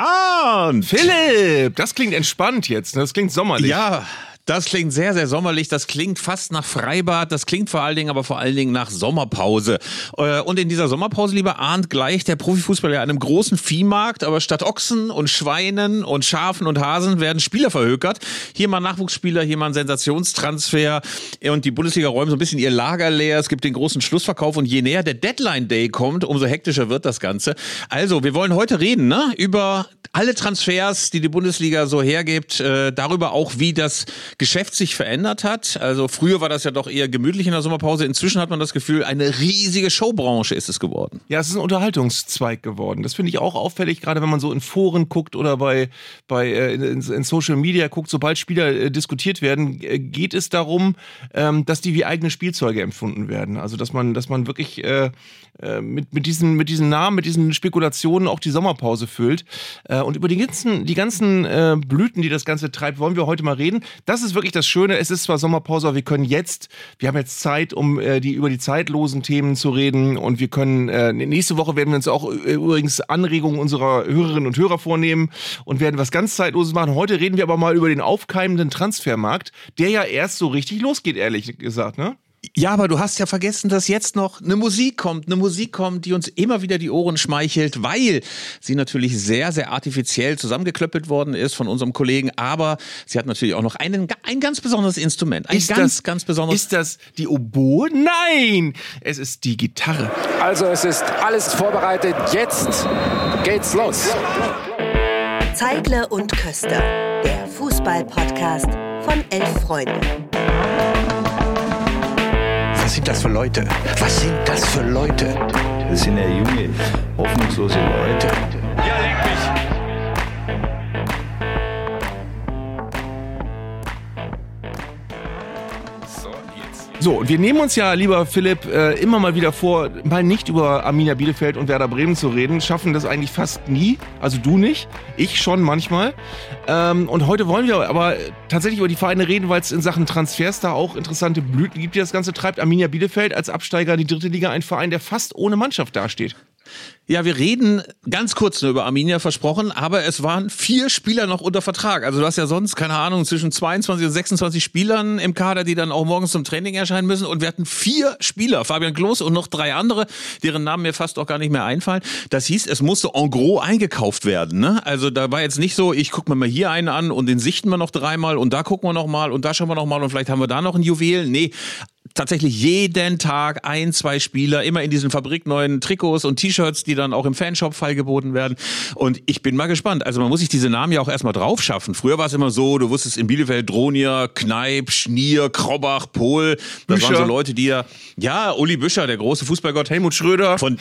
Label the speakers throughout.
Speaker 1: Arndt!
Speaker 2: Philipp, das klingt entspannt jetzt. Ne? Das klingt sommerlich.
Speaker 1: Ja, das klingt sehr, sehr sommerlich. Das klingt fast nach Freibad. Das klingt vor allen Dingen, aber vor allen Dingen nach Sommerpause. Äh, und in dieser Sommerpause, lieber Arndt, gleich der Profifußball ja einem großen Viehmarkt. Aber statt Ochsen und Schweinen und Schafen und Hasen werden Spieler verhökert. Hier mal Nachwuchsspieler, hier mal ein Sensationstransfer. Und die Bundesliga räumt so ein bisschen ihr Lager leer. Es gibt den großen Schlussverkauf. Und je näher der Deadline Day kommt, umso hektischer wird das Ganze. Also, wir wollen heute reden ne? über alle Transfers, die die Bundesliga so hergibt. Äh, darüber auch, wie das Geschäft sich verändert hat. Also früher war das ja doch eher gemütlich in der Sommerpause. Inzwischen hat man das Gefühl, eine riesige Showbranche ist es geworden.
Speaker 2: Ja, es ist ein Unterhaltungszweig geworden. Das finde ich auch auffällig, gerade wenn man so in Foren guckt oder bei, bei äh, in, in Social Media guckt. Sobald Spieler äh, diskutiert werden, äh, geht es darum, ähm, dass die wie eigene Spielzeuge empfunden werden. Also dass man, dass man wirklich äh, äh, mit, mit, diesen, mit diesen Namen, mit diesen Spekulationen auch die Sommerpause füllt. Äh, und über die ganzen, die ganzen Blüten, die das Ganze treibt, wollen wir heute mal reden. Das ist wirklich das Schöne. Es ist zwar Sommerpause, aber wir können jetzt, wir haben jetzt Zeit, um äh, die, über die zeitlosen Themen zu reden. Und wir können, äh, nächste Woche werden wir uns auch äh, übrigens Anregungen unserer Hörerinnen und Hörer vornehmen und werden was ganz Zeitloses machen. Heute reden wir aber mal über den aufkeimenden Transfermarkt, der ja erst so richtig losgeht, ehrlich gesagt, ne?
Speaker 1: Ja, aber du hast ja vergessen, dass jetzt noch eine Musik kommt, eine Musik kommt, die uns immer wieder die Ohren schmeichelt, weil sie natürlich sehr, sehr artifiziell zusammengeklöppelt worden ist von unserem Kollegen, aber sie hat natürlich auch noch einen, ein ganz besonderes Instrument, ein
Speaker 2: ist
Speaker 1: ganz,
Speaker 2: das,
Speaker 1: ganz besonderes.
Speaker 2: Ist das die Oboe? Nein, es ist die Gitarre.
Speaker 3: Also es ist alles vorbereitet, jetzt geht's los.
Speaker 4: Zeigle und Köster, der Fußball-Podcast von Elf Freunde.
Speaker 5: Was sind das für Leute? Was sind das für Leute?
Speaker 6: Das sind ja junge, hoffnungslose Leute.
Speaker 2: So, und wir nehmen uns ja, lieber Philipp, äh, immer mal wieder vor, mal nicht über Arminia Bielefeld und Werder Bremen zu reden. Schaffen das eigentlich fast nie. Also du nicht, ich schon manchmal. Ähm, und heute wollen wir aber tatsächlich über die Vereine reden, weil es in Sachen Transfers da auch interessante Blüten gibt, die das Ganze treibt. Arminia Bielefeld als Absteiger in die dritte Liga, ein Verein, der fast ohne Mannschaft dasteht.
Speaker 1: Ja, wir reden ganz kurz nur über Arminia versprochen, aber es waren vier Spieler noch unter Vertrag. Also du hast ja sonst, keine Ahnung, zwischen 22 und 26 Spielern im Kader, die dann auch morgens zum Training erscheinen müssen. Und wir hatten vier Spieler, Fabian Klos und noch drei andere, deren Namen mir fast auch gar nicht mehr einfallen. Das hieß, es musste en gros eingekauft werden. Ne? Also da war jetzt nicht so, ich gucke mir mal hier einen an und den sichten wir noch dreimal und da gucken wir noch mal und da schauen wir noch mal und vielleicht haben wir da noch ein Juwel. Nee, tatsächlich jeden Tag ein, zwei Spieler, immer in diesen fabrikneuen Trikots und T-Shirts, die dann auch im Fanshop feilgeboten werden. Und ich bin mal gespannt. Also man muss sich diese Namen ja auch erstmal drauf schaffen. Früher war es immer so, du wusstest in Bielefeld Dronier, Kneip, Schnier, Krobbach, Pohl. Das
Speaker 2: Büscher.
Speaker 1: waren so Leute, die ja, ja, Uli Büscher, der große Fußballgott.
Speaker 2: Helmut Schröder.
Speaker 1: Von,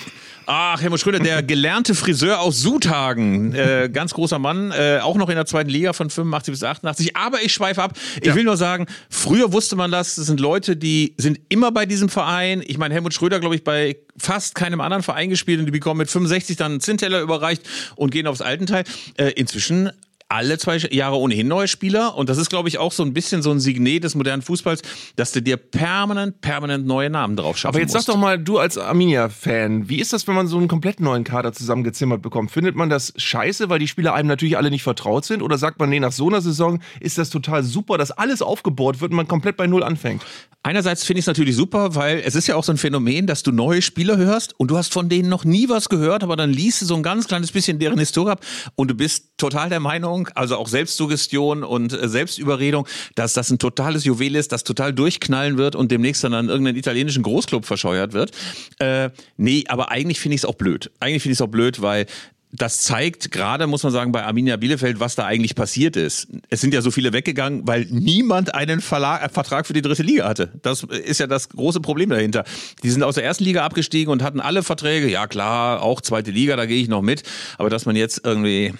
Speaker 1: ach, Helmut Schröder, der gelernte Friseur aus Suthagen. Äh, ganz großer Mann, äh, auch noch in der zweiten Liga von 85 bis 88. Aber ich schweife ab. Ich
Speaker 2: Ja.
Speaker 1: will nur sagen, früher wusste man das. Das sind Leute, die sind immer bei diesem Verein. Ich meine, Helmut Schröder, glaube ich, bei fast keinem anderen Verein gespielt und die bekommen mit 65 dann einen Zinnteller überreicht und gehen aufs Altenteil. Äh, inzwischen alle zwei Jahre ohnehin neue Spieler. Und das ist, glaube ich, auch so ein bisschen so ein Signet des modernen Fußballs, dass du dir permanent, permanent neue Namen drauf schaffen
Speaker 2: Aber jetzt
Speaker 1: musst.
Speaker 2: sag doch mal, du als Arminia-Fan, wie ist das, wenn man so einen komplett neuen Kader zusammengezimmert bekommt? Findet man das scheiße, weil die Spieler einem natürlich alle nicht vertraut sind? Oder sagt man, nee, nach so einer Saison ist das total super, dass alles aufgebohrt wird und man komplett bei Null anfängt?
Speaker 1: Einerseits finde ich es natürlich super, weil es ist ja auch so ein Phänomen, dass du neue Spieler hörst und du hast von denen noch nie was gehört, aber dann liest du so ein ganz kleines bisschen deren Historie ab und du bist total der Meinung, also auch Selbstsuggestion und äh, Selbstüberredung, dass das ein totales Juwel ist, das total durchknallen wird und demnächst dann an irgendeinen italienischen Großclub verscheuert wird. Äh, nee, aber eigentlich finde ich es auch blöd. Eigentlich finde ich es auch blöd, weil das zeigt gerade, muss man sagen, bei Arminia Bielefeld, was da eigentlich passiert ist. Es sind ja so viele weggegangen, weil niemand einen Verlag, äh, Vertrag für die dritte Liga hatte. Das ist ja das große Problem dahinter. Die sind aus der ersten Liga abgestiegen und hatten alle Verträge. Ja klar, auch zweite Liga, da gehe ich noch mit. Aber dass man jetzt irgendwie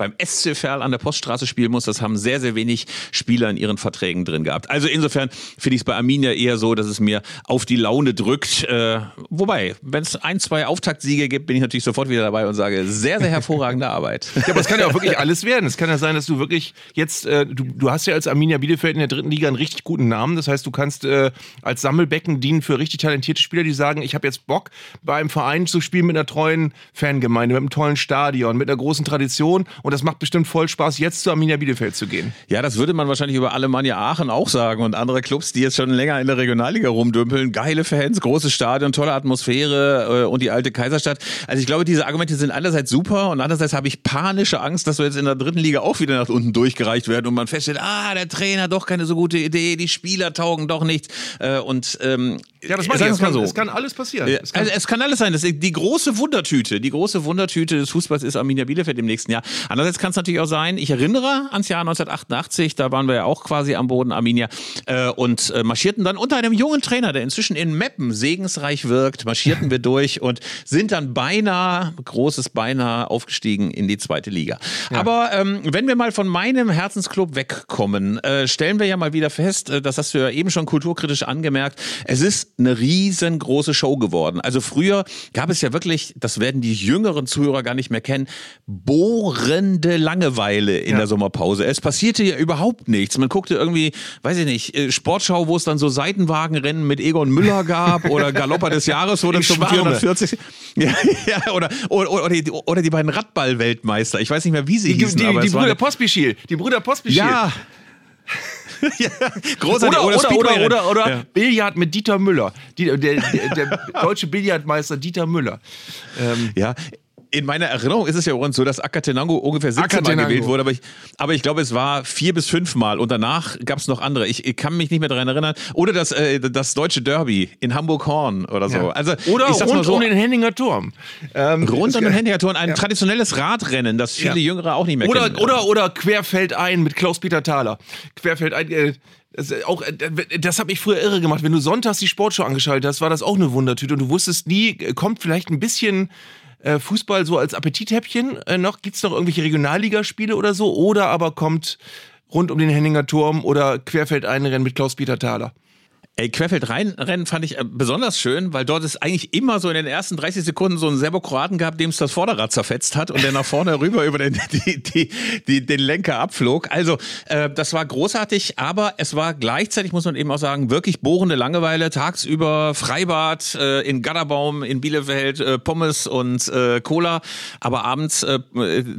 Speaker 1: beim SC Verl an der Poststraße spielen muss. Das haben sehr, sehr wenig Spieler in ihren Verträgen drin gehabt. Also insofern finde ich es bei Arminia eher so, dass es mir auf die Laune drückt. Äh, wobei, wenn es ein, zwei Auftaktsiege gibt, bin ich natürlich sofort wieder dabei und sage, sehr, sehr hervorragende Arbeit.
Speaker 2: Ja, aber es kann ja auch wirklich alles werden. Es kann ja sein, dass du wirklich jetzt, äh, du, du hast ja als Arminia Bielefeld in der dritten Liga einen richtig guten Namen. Das heißt, du kannst äh, als Sammelbecken dienen für richtig talentierte Spieler, die sagen, ich habe jetzt Bock, bei einem Verein zu spielen mit einer treuen Fangemeinde, mit einem tollen Stadion, mit einer großen Tradition. Und das macht bestimmt voll Spaß, jetzt zu Arminia Bielefeld zu gehen.
Speaker 1: Ja, das würde man wahrscheinlich über Alemannia Aachen auch sagen und andere Clubs, die jetzt schon länger in der Regionalliga rumdümpeln. Geile Fans, großes Stadion, tolle Atmosphäre äh, und die alte Kaiserstadt. Also ich glaube, diese Argumente sind einerseits super und andererseits habe ich panische Angst, dass wir jetzt in der dritten Liga auch wieder nach unten durchgereicht werden und man feststellt, ah, der Trainer doch keine so gute Idee, die Spieler taugen doch nichts. Äh, und ähm,
Speaker 2: Ja, das meine ich. Es
Speaker 1: wir mal
Speaker 2: kann,
Speaker 1: so.
Speaker 2: es kann alles passieren.
Speaker 1: Ja,
Speaker 2: Es kann,
Speaker 1: also es kann alles sein. Das die große Wundertüte, die große Wundertüte des Fußballs ist Arminia Bielefeld im nächsten Jahr. Andererseits kann es natürlich auch sein, ich erinnere ans Jahr 1988, da waren wir ja auch quasi am Boden Arminia äh, und äh, marschierten dann unter einem jungen Trainer, der inzwischen in Meppen segensreich wirkt, marschierten wir durch und sind dann beinahe, großes beinahe aufgestiegen in die zweite Liga. Aber ähm, wenn wir mal von meinem Herzensclub wegkommen, äh, stellen wir ja mal wieder fest, äh, das hast du ja eben schon kulturkritisch angemerkt, es ist eine riesengroße Show geworden. Also früher gab es ja wirklich, das werden die jüngeren Zuhörer gar nicht mehr kennen, bohrende Langeweile in der Sommerpause. Es passierte ja überhaupt nichts. Man guckte irgendwie, weiß ich nicht, äh, Sportschau, wo es dann so Seitenwagenrennen mit Egon Müller gab oder Galopper des Jahres, wo dann zum
Speaker 2: Schwarme.
Speaker 1: 440 ja, ja, oder, oder, oder, die, oder die beiden Radball-Weltmeister. Ich weiß nicht mehr, wie sie
Speaker 2: die,
Speaker 1: hießen,
Speaker 2: die,
Speaker 1: aber
Speaker 2: die Brüder Pospischil. Die Brüder Pospischil.
Speaker 1: ja. Ja, großartig.
Speaker 2: Oder, oder, oder,
Speaker 1: Speedway-Rennen.
Speaker 2: oder, oder
Speaker 1: Ja.
Speaker 2: Billard mit Dieter Müller. Die, der, der, der deutsche Billardmeister Dieter Müller. Ähm,
Speaker 1: Ja. In meiner Erinnerung ist es ja übrigens so, dass Akatenango ungefähr 17 Mal gewählt wurde, aber ich, aber ich glaube, es war vier bis fünf Mal und danach gab es noch andere. Ich, ich kann mich nicht mehr daran erinnern. Oder das, äh, das deutsche Derby in Hamburg-Horn oder so.
Speaker 2: ja.
Speaker 1: Also,
Speaker 2: oder
Speaker 1: ich
Speaker 2: rund
Speaker 1: so,
Speaker 2: um den Henninger Turm. Ähm,
Speaker 1: rund um den Handyturn, ein
Speaker 2: Ja.
Speaker 1: traditionelles Radrennen, das viele
Speaker 2: Ja.
Speaker 1: Jüngere auch nicht mehr
Speaker 2: Oder,
Speaker 1: kennen.
Speaker 2: oder, oder Querfeldein mit Klaus-Peter Thaler. Querfeldein, äh, das, ist auch, äh, das hat mich früher irre gemacht. Wenn du sonntags die Sportshow angeschaltet hast, war das auch eine Wundertüte und du wusstest nie, äh, kommt vielleicht ein bisschen äh, Fußball so als Appetithäppchen äh, noch? Gibt es noch irgendwelche Regionalligaspiele oder so? Oder aber kommt rund um den Henninger Turm oder Querfeldeinrennen mit Klaus-Peter Thaler?
Speaker 1: Ey, Querfeld reinrennen fand ich äh, besonders schön, weil dort es eigentlich immer so in den ersten 30 Sekunden so einen Serbokroaten gab, dem es das Vorderrad zerfetzt hat und der nach vorne rüber über den, die, die, die, den Lenker abflog. Also, äh, das war großartig, aber es war gleichzeitig, muss man eben auch sagen, wirklich bohrende Langeweile. Tagsüber Freibad äh, in Gatterbaum, in Bielefeld, äh, Pommes und äh, Cola. Aber abends äh,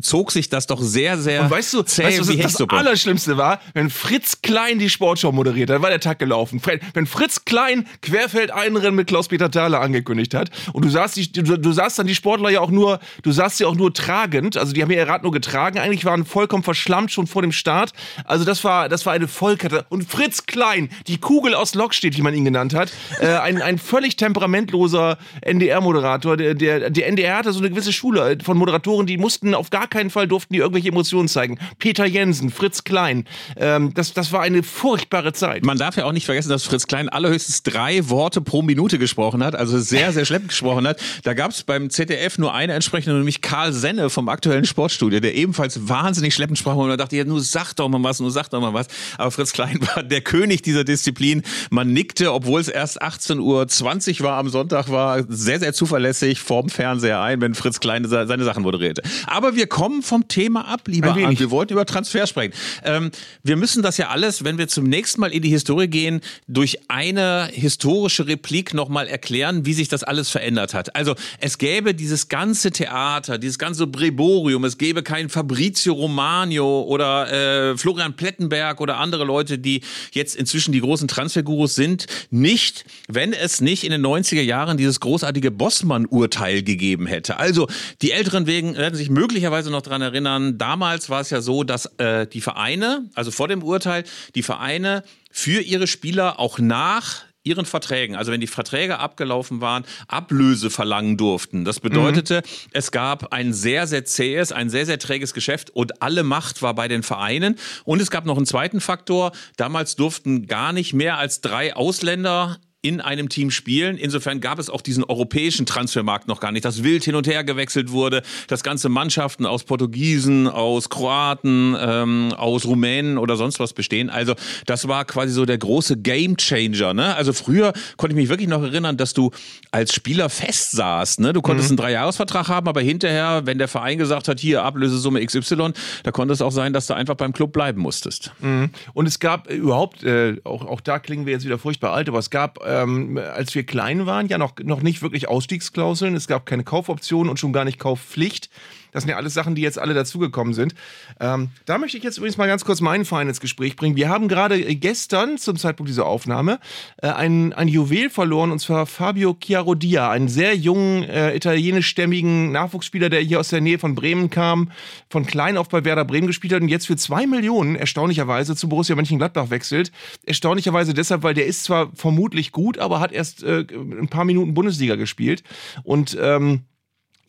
Speaker 1: zog sich das doch sehr, sehr
Speaker 2: Und weißt du,
Speaker 1: zäh
Speaker 2: weißt du, was das. Allerschlimmste war, wenn Fritz Klein die Sportshow moderiert hat, war der Tag gelaufen. Fre- Wenn Fritz Klein Querfeldeinrennen mit Klaus-Peter Thaler angekündigt hat und du sahst, die, du, du sahst dann die Sportler ja auch nur, du sahst sie auch nur tragend, also die haben ja ihr Rad nur getragen, eigentlich waren vollkommen verschlammt schon vor dem Start. Also das war, das war eine Vollkatastrophe. Und Fritz Klein, die Kugel aus Lokstedt, wie man ihn genannt hat, äh, ein, ein völlig temperamentloser NDR-Moderator. Der, der, der NDR hatte so eine gewisse Schule von Moderatoren, die mussten auf gar keinen Fall durften die irgendwelche Emotionen zeigen. Peter Jensen, Fritz Klein, ähm, das, das war eine furchtbare Zeit.
Speaker 1: Man darf ja auch nicht vergessen, dass Fritz Klein allerhöchstens drei Worte pro Minute gesprochen hat, also sehr, sehr schleppend gesprochen hat. Da gab es beim ZDF nur eine entsprechende, nämlich Karl Senne vom aktuellen Sportstudio, der ebenfalls wahnsinnig schleppend sprach und man dachte, ja, nur sag doch mal was, nur sag doch mal was. Aber Fritz Klein war der König dieser Disziplin. Man nickte, obwohl es erst 18.20 Uhr war am Sonntag, war sehr, sehr zuverlässig vorm Fernseher ein, wenn Fritz Klein se- seine Sachen moderierte. Aber wir kommen vom Thema ab, lieber. Arndt. Wir wollten über Transfer sprechen. Ähm, wir müssen das ja alles, wenn wir zum nächsten Mal in die Historie gehen, durch eine historische Replik nochmal erklären, wie sich das alles verändert hat. Also es gäbe dieses ganze Theater, dieses ganze Breborium, es gäbe kein Fabrizio Romano oder äh, Florian Plettenberg oder andere Leute, die jetzt inzwischen die großen Transfergurus sind, nicht, wenn es nicht in den 90er Jahren dieses großartige Bossmann-Urteil gegeben hätte. Also die Älteren wegen werden sich möglicherweise noch dran erinnern, damals war es ja so, dass äh, die Vereine, also vor dem Urteil, die Vereine für ihre Spieler auch nach ihren Verträgen, also wenn die Verträge abgelaufen waren, Ablöse verlangen durften. Das bedeutete, es gab ein sehr, sehr zähes, ein sehr, sehr träges Geschäft und alle Macht war bei den Vereinen. Und es gab noch einen zweiten Faktor. Damals durften gar nicht mehr als drei Ausländer in einem Team spielen. Insofern gab es auch diesen europäischen Transfermarkt noch gar nicht, dass wild hin und her gewechselt wurde, dass ganze Mannschaften aus Portugiesen, aus Kroaten, ähm, aus Rumänen oder sonst was bestehen. Also das war quasi so der große Game Changer. Ne? Also früher konnte ich mich wirklich noch erinnern, dass du als Spieler fest saßt. Ne? Du konntest mhm. einen Dreijahresvertrag haben, aber hinterher, wenn der Verein gesagt hat, hier Ablösesumme XY, da konnte es auch sein, dass du einfach beim Club bleiben musstest.
Speaker 2: Mhm. Und es gab äh, überhaupt, äh, auch, auch da klingen wir jetzt wieder furchtbar alt, aber es gab ähm, als wir klein waren, ja noch, noch nicht wirklich Ausstiegsklauseln. Es gab keine Kaufoption und schon gar nicht Kaufpflicht. Das sind ja alles Sachen, die jetzt alle dazugekommen sind. Ähm, da möchte ich jetzt übrigens mal ganz kurz meinen Verein ins Gespräch bringen. Wir haben gerade gestern, zum Zeitpunkt dieser Aufnahme, äh, ein, ein Juwel verloren, und zwar Fabio Chiarodia, einen sehr jungen, äh, italienischstämmigen Nachwuchsspieler, der hier aus der Nähe von Bremen kam, von klein auf bei Werder Bremen gespielt hat und jetzt für zwei Millionen erstaunlicherweise zu Borussia Mönchengladbach wechselt. Erstaunlicherweise deshalb, weil der ist zwar vermutlich gut, aber hat erst äh, ein paar Minuten Bundesliga gespielt und ähm,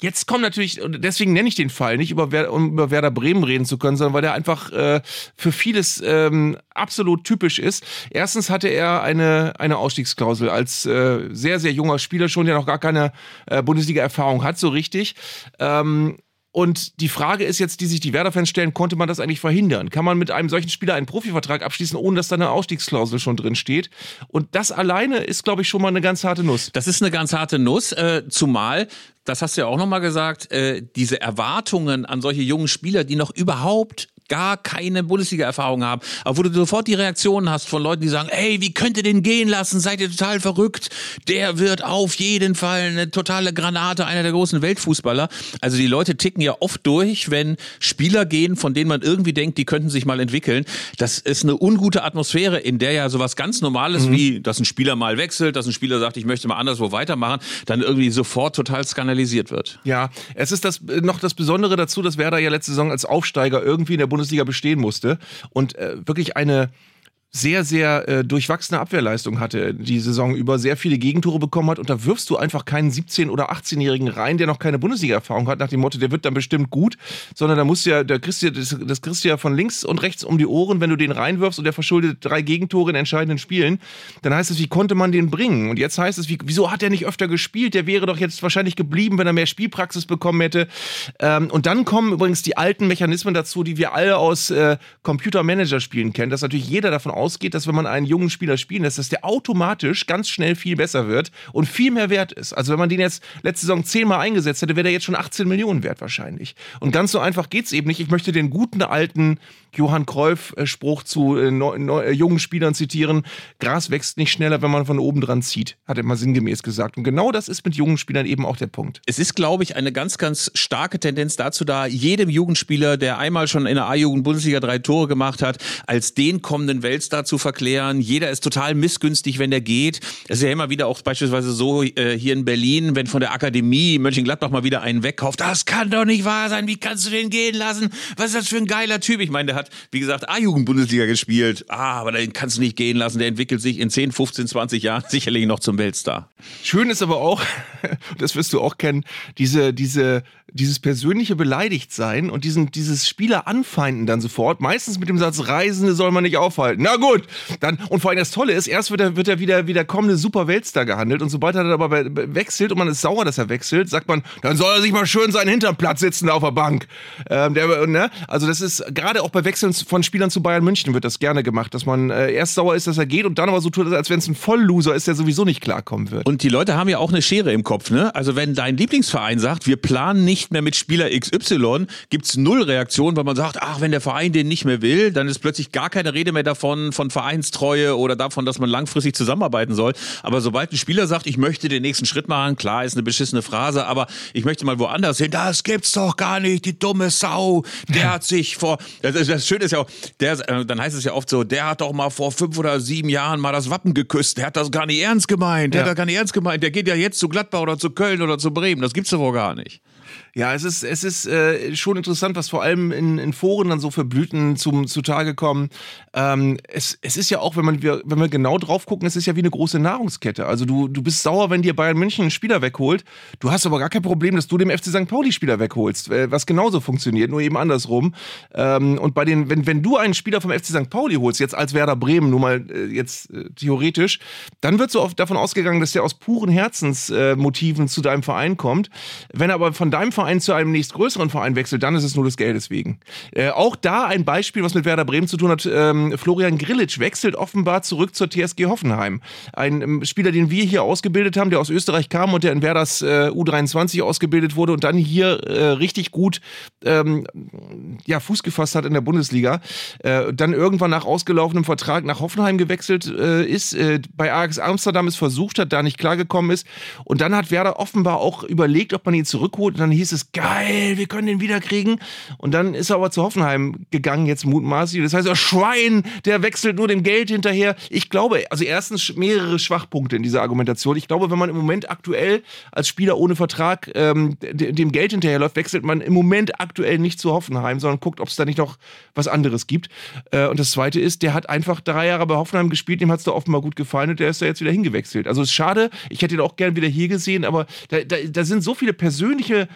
Speaker 2: Jetzt kommt natürlich, deswegen nenne ich den Fall, nicht über, um über Werder Bremen reden zu können, sondern weil der einfach äh, für vieles ähm, absolut typisch ist. Erstens hatte er eine, eine Ausstiegsklausel als äh, sehr, sehr junger Spieler schon, der noch gar keine äh, Bundesliga-Erfahrung hat, so richtig. Ähm, und die Frage ist jetzt, die sich die Werder-Fans stellen, konnte man das eigentlich verhindern? Kann man mit einem solchen Spieler einen Profivertrag abschließen, ohne dass da eine Ausstiegsklausel schon drin steht? Und das alleine ist, glaube ich, schon mal eine ganz harte Nuss.
Speaker 1: Das ist eine ganz harte Nuss, äh, zumal das hast du ja auch nochmal gesagt, äh, diese Erwartungen an solche jungen Spieler, die noch überhaupt gar keine Bundesliga-Erfahrung haben, aber wo du sofort die Reaktionen hast von Leuten, die sagen, ey, wie könnt ihr den gehen lassen? Seid ihr total verrückt? Der wird auf jeden Fall eine totale Granate, einer der großen Weltfußballer. Also die Leute ticken ja oft durch, wenn Spieler gehen, von denen man irgendwie denkt, die könnten sich mal entwickeln. Das ist eine ungute Atmosphäre, in der ja sowas ganz Normales mhm. wie, dass ein Spieler mal wechselt, dass ein Spieler sagt, ich möchte mal anderswo weitermachen, dann irgendwie sofort total skandalisiert wird.
Speaker 2: Ja, es ist das noch das Besondere dazu, dass Werder ja letzte Saison als Aufsteiger irgendwie in der Bundesliga bestehen musste. Und äh, wirklich eine sehr, sehr äh, durchwachsene Abwehrleistung hatte die Saison über, sehr viele Gegentore bekommen hat und da wirfst du einfach keinen 17- oder 18-Jährigen rein, der noch keine Bundesliga-Erfahrung hat, nach dem Motto, der wird dann bestimmt gut, sondern da musst du ja, da kriegst du, das, das kriegst du ja von links und rechts um die Ohren, wenn du den reinwirfst und der verschuldet drei Gegentore in entscheidenden Spielen, dann heißt es, wie konnte man den bringen? Und jetzt heißt es, wie, wieso hat er nicht öfter gespielt? Der wäre doch jetzt wahrscheinlich geblieben, wenn er mehr Spielpraxis bekommen hätte. Ähm, und dann kommen übrigens die alten Mechanismen dazu, die wir alle aus äh, Computer-Manager-Spielen kennen, dass natürlich jeder davon ausgeht, dass wenn man einen jungen Spieler spielen lässt, dass der automatisch ganz schnell viel besser wird und viel mehr wert ist. Also wenn man den jetzt letzte Saison zehnmal eingesetzt hätte, wäre der jetzt schon 18 Millionen wert wahrscheinlich. Und ganz so einfach geht es eben nicht. Ich möchte den guten alten Johann Cruyff-Spruch zu äh, äh, jungen Spielern zitieren. Gras wächst nicht schneller, wenn man von oben dran zieht, hat er mal sinngemäß gesagt. Und genau das ist mit jungen Spielern eben auch der Punkt.
Speaker 1: Es ist, glaube ich, eine ganz, ganz starke Tendenz dazu da, jedem Jugendspieler, der einmal schon in der A-Jugend-Bundesliga drei Tore gemacht hat, als den kommenden Weltstar zu verklären. Jeder ist total missgünstig, wenn der geht. Es ist ja immer wieder auch beispielsweise so äh, hier in Berlin, wenn von der Akademie Mönchengladbach mal wieder einen wegkauft. Das kann doch nicht wahr sein. Wie kannst du den gehen lassen? Was ist das für ein geiler Typ? Ich meine, der hat, wie gesagt, A-Jugend-Bundesliga gespielt. Ah, aber den kannst du nicht gehen lassen. Der entwickelt sich in 10, 15, 20 Jahren sicherlich noch zum Weltstar.
Speaker 2: Schön ist aber auch, das wirst du auch kennen, diese, diese, dieses persönliche Beleidigtsein und diesen, dieses Spieler anfeinden dann sofort. Meistens mit dem Satz, Reisende soll man nicht aufhalten. Na gut, dann, und vor allem das Tolle ist, erst wird er, wird er wieder, wieder kommende super Weltstar gehandelt und sobald er dann aber wechselt und man ist sauer, dass er wechselt, sagt man, dann soll er sich mal schön seinen Hinterplatz sitzen auf der Bank. Ähm, der, ne? Also das ist gerade auch bei Wechseln von Spielern zu Bayern München wird das gerne gemacht, dass man äh, erst sauer ist, dass er geht und dann aber so tut, als wenn es ein Vollloser ist, der sowieso nicht klarkommen wird.
Speaker 1: Und die Leute haben ja auch eine Schere im Kopf, ne? Also wenn dein Lieblingsverein sagt, wir planen nicht mehr mit Spieler XY, gibt es null Reaktion, weil man sagt, ach, wenn der Verein den nicht mehr will, dann ist plötzlich gar keine Rede mehr davon, von Vereinstreue oder davon, dass man langfristig zusammenarbeiten soll. Aber sobald ein Spieler sagt, ich möchte den nächsten Schritt machen, klar, ist eine beschissene Phrase, aber ich möchte mal woanders hin, das gibt's doch gar nicht, die dumme Sau, der hat sich vor, das ist, das Schöne ist ja auch, der, äh, dann heißt es ja oft so, der hat doch mal vor fünf oder sieben Jahren mal das Wappen geküsst. Der hat das gar nicht ernst gemeint. Der ja. hat das gar nicht ernst gemeint. Der geht ja jetzt zu Gladbach oder zu Köln oder zu Bremen. Das gibt's doch wohl gar nicht.
Speaker 2: Ja, es ist, es ist äh, schon interessant, was vor allem in, in Foren dann so für Blüten zum, zutage kommen. Ähm, es, es ist ja auch, wenn, man, wenn wir genau drauf gucken, es ist ja wie eine große Nahrungskette. Also du, du bist sauer, wenn dir Bayern München einen Spieler wegholt. Du hast aber gar kein Problem, dass du dem FC St. Pauli Spieler wegholst, äh, was genauso funktioniert, nur eben andersrum. Ähm, und bei den, wenn, wenn du einen Spieler vom FC St. Pauli holst, jetzt als Werder Bremen, nur mal äh, jetzt äh, theoretisch, dann wird so oft davon ausgegangen, dass der aus puren Herzensmotiven zu deinem Verein kommt. Wenn er aber von deinem Verein Verein zu einem nächstgrößeren Verein wechselt, dann ist es nur des Geldes wegen. Äh, auch da ein Beispiel, was mit Werder Bremen zu tun hat. Ähm, Florian Grillitsch wechselt offenbar zurück zur TSG Hoffenheim. Ein ähm, Spieler, den wir hier ausgebildet haben, der aus Österreich kam und der in Werders äh, U23 ausgebildet wurde und dann hier äh, richtig gut ähm, ja, Fuß gefasst hat in der Bundesliga. Äh, dann irgendwann nach ausgelaufenem Vertrag nach Hoffenheim gewechselt äh, ist, äh, bei Ajax Amsterdam es versucht hat, da nicht klargekommen ist. Und dann hat Werder offenbar auch überlegt, ob man ihn zurückholt. Und dann hieß es, geil, wir können den wiederkriegen. Und dann ist er aber zu Hoffenheim gegangen, jetzt mutmaßlich. Das heißt, er Schwein, der wechselt nur dem Geld hinterher. Ich glaube, also erstens mehrere Schwachpunkte in dieser Argumentation. Ich glaube, wenn man im Moment aktuell als Spieler ohne Vertrag ähm, dem Geld hinterherläuft, wechselt man im Moment aktuell nicht zu Hoffenheim, sondern guckt, ob es da nicht noch was anderes gibt. Äh, und das Zweite ist, der hat einfach drei Jahre bei Hoffenheim gespielt, dem hat es da offenbar gut gefallen und der ist da jetzt wieder hingewechselt. Also ist schade, ich hätte ihn auch gern wieder hier gesehen, aber da, da, da sind so viele persönliche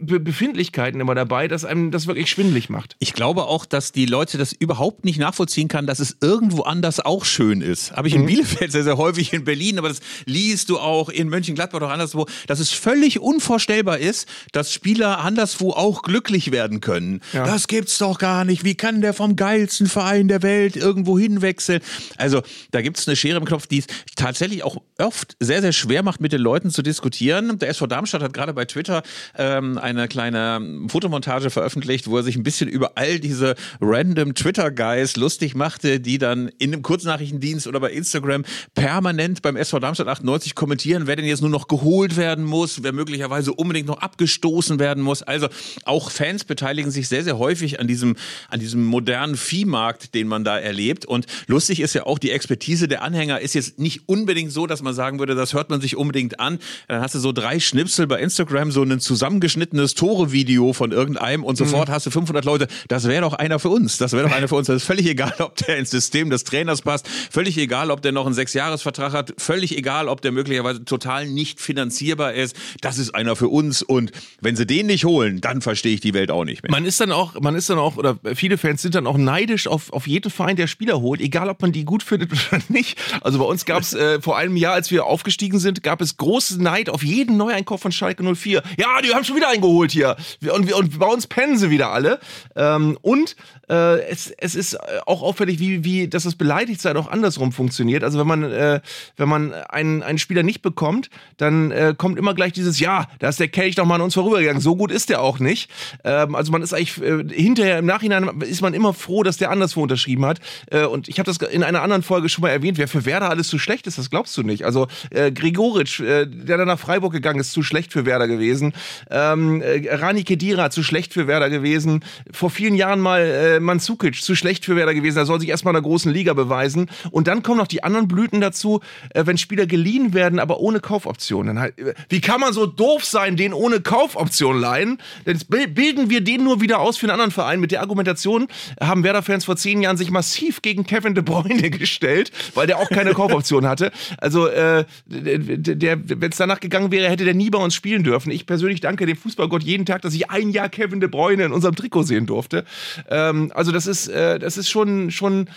Speaker 2: Be Befindlichkeiten immer dabei, dass einem das wirklich schwindlig macht.
Speaker 1: Ich glaube auch, dass die Leute das überhaupt nicht nachvollziehen kann, dass es irgendwo anders auch schön ist. Habe ich in mhm. Bielefeld sehr, sehr häufig in Berlin, aber das liest du auch in Mönchengladbach oder anderswo, dass es völlig unvorstellbar ist, dass Spieler anderswo auch glücklich werden können. Ja. Das gibt's doch gar nicht. Wie kann der vom geilsten Verein der Welt irgendwo hinwechseln? Also, da gibt's eine Schere im Knopf, die es tatsächlich auch oft sehr, sehr schwer macht, mit den Leuten zu diskutieren. Der SV Darmstadt hat gerade bei Twitter ähm, eine kleine Fotomontage veröffentlicht, wo er sich ein bisschen über all diese random Twitter-Guys lustig machte, die dann in einem Kurznachrichtendienst oder bei Instagram permanent beim SV Darmstadt 98 kommentieren, wer denn jetzt nur noch geholt werden muss, wer möglicherweise unbedingt noch abgestoßen werden muss. Also auch Fans beteiligen sich sehr, sehr häufig an diesem, an diesem modernen Viehmarkt, den man da erlebt. Und lustig ist ja auch, die Expertise der Anhänger ist jetzt nicht unbedingt so, dass man sagen würde, das hört man sich unbedingt an. Dann hast du so drei Schnipsel bei Instagram, so ein zusammengeschnittenes schönes Tore-Video von irgendeinem und sofort mhm. hast du 500 Leute. Das wäre doch einer für uns. Das wäre doch einer für uns. Das ist völlig egal, ob der ins System des Trainers passt. Völlig egal, ob der noch einen Sechsjahresvertrag hat. Völlig egal, ob der möglicherweise total nicht finanzierbar ist. Das ist einer für uns. Und wenn sie den nicht holen, dann verstehe ich die Welt auch nicht mehr.
Speaker 2: Man ist dann auch, man ist dann auch, oder viele Fans sind dann auch neidisch auf, auf jeden Verein, der Spieler holt, egal ob man die gut findet oder nicht. Also bei uns gab es äh, vor einem Jahr, als wir aufgestiegen sind, gab es großen Neid auf jeden Neueinkauf von Schalke 04. Ja, die haben schon wieder eingeholt geholt hier. Und, und bei uns pennen sie wieder alle. Ähm, und äh, es, es ist auch auffällig, wie, wie dass das Beleidigtsein auch andersrum funktioniert. Also wenn man, äh, wenn man einen, einen Spieler nicht bekommt, dann äh, kommt immer gleich dieses, ja, da ist der Kelch doch mal an uns vorübergegangen. So gut ist der auch nicht. Ähm, also man ist eigentlich äh, hinterher, im Nachhinein ist man immer froh, dass der anderswo unterschrieben hat. Äh, und ich habe das in einer anderen Folge schon mal erwähnt, wer für Werder alles zu schlecht ist, das glaubst du nicht. Also äh, Gregoritsch, äh, der dann nach Freiburg gegangen ist, zu schlecht für Werder gewesen. Ähm, äh, Rani Kedira, zu schlecht für Werder gewesen. Vor vielen Jahren mal äh, äh, Mandzukic zu schlecht für Werder gewesen. Er soll sich erstmal in der großen Liga beweisen. Und dann kommen noch die anderen Blüten dazu, äh, wenn Spieler geliehen werden, aber ohne Kaufoption. Dann halt, äh, wie kann man so doof sein, den ohne Kaufoption leihen? Jetzt bilden wir den nur wieder aus für einen anderen Verein. Mit der Argumentation haben Werder-Fans vor zehn Jahren sich massiv gegen Kevin De Bruyne gestellt, weil der auch keine Kaufoption hatte. Also, äh, wenn es danach gegangen wäre, hätte der nie bei uns spielen dürfen. Ich persönlich danke dem Fußballgott jeden Tag, dass ich ein Jahr Kevin De Bruyne in unserem Trikot sehen durfte. Ähm, also das ist, äh, das ist schon, schon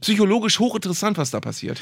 Speaker 2: psychologisch hochinteressant, was da passiert.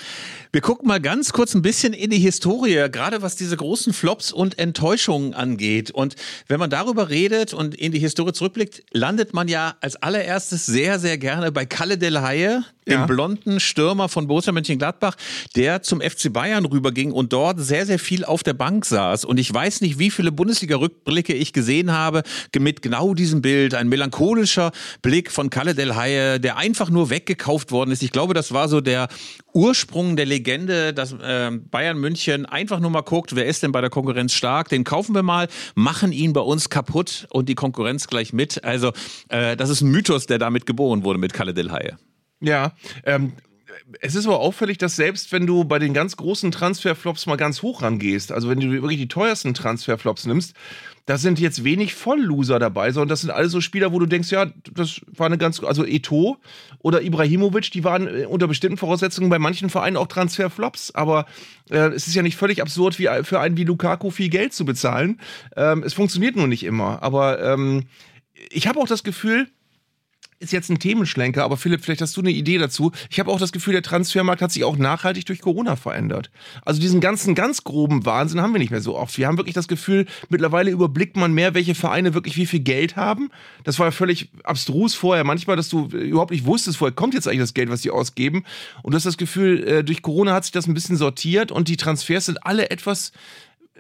Speaker 1: Wir gucken mal ganz kurz ein bisschen in die Historie, gerade was diese großen Flops und Enttäuschungen angeht. Und wenn man darüber redet und in die Historie zurückblickt, landet man ja als allererstes sehr, sehr gerne bei Kalle Del Haie, dem ja. blonden Stürmer von Borussia Mönchengladbach, der zum FC Bayern rüberging und dort sehr, sehr viel auf der Bank saß. Und ich weiß nicht, wie viele Bundesliga-Rückblicke ich gesehen habe mit genau diesem Bild. Ein melancholischer Blick von Kalle Del Haie, der einfach nur weggekauft worden ist. Ich glaube, das war so der Ursprung der Legende, dass äh, Bayern München einfach nur mal guckt, wer ist denn bei der Konkurrenz stark, den kaufen wir mal, machen ihn bei uns kaputt und die Konkurrenz gleich mit. Also äh, das ist ein Mythos, der damit geboren wurde mit Kalle Del Haie.
Speaker 2: Ja, ähm, es ist aber auffällig, dass selbst wenn du bei den ganz großen Transferflops mal ganz hoch rangehst, also wenn du wirklich die teuersten Transferflops nimmst, da sind jetzt wenig Vollloser dabei, sondern das sind alle so Spieler, wo du denkst, ja, das war eine ganz, also Eto oder Ibrahimovic, die waren äh, unter bestimmten Voraussetzungen bei manchen Vereinen auch Transferflops, aber äh, es ist ja nicht völlig absurd, wie, für einen wie Lukaku viel Geld zu bezahlen. Ähm, es funktioniert nur nicht immer, aber ähm, ich habe auch das Gefühl, ist jetzt ein Themenschlenker, aber Philipp, vielleicht hast du eine Idee dazu. Ich habe auch das Gefühl, der Transfermarkt hat sich auch nachhaltig durch Corona verändert. Also diesen ganzen ganz groben Wahnsinn haben wir nicht mehr so oft. Wir haben wirklich das Gefühl, mittlerweile überblickt man mehr, welche Vereine wirklich wie viel Geld haben. Das war ja völlig abstrus vorher. Manchmal, dass du überhaupt nicht wusstest, woher kommt jetzt eigentlich das Geld, was die ausgeben. Und du hast das Gefühl, äh, durch Corona hat sich das ein bisschen sortiert und die Transfers sind alle etwas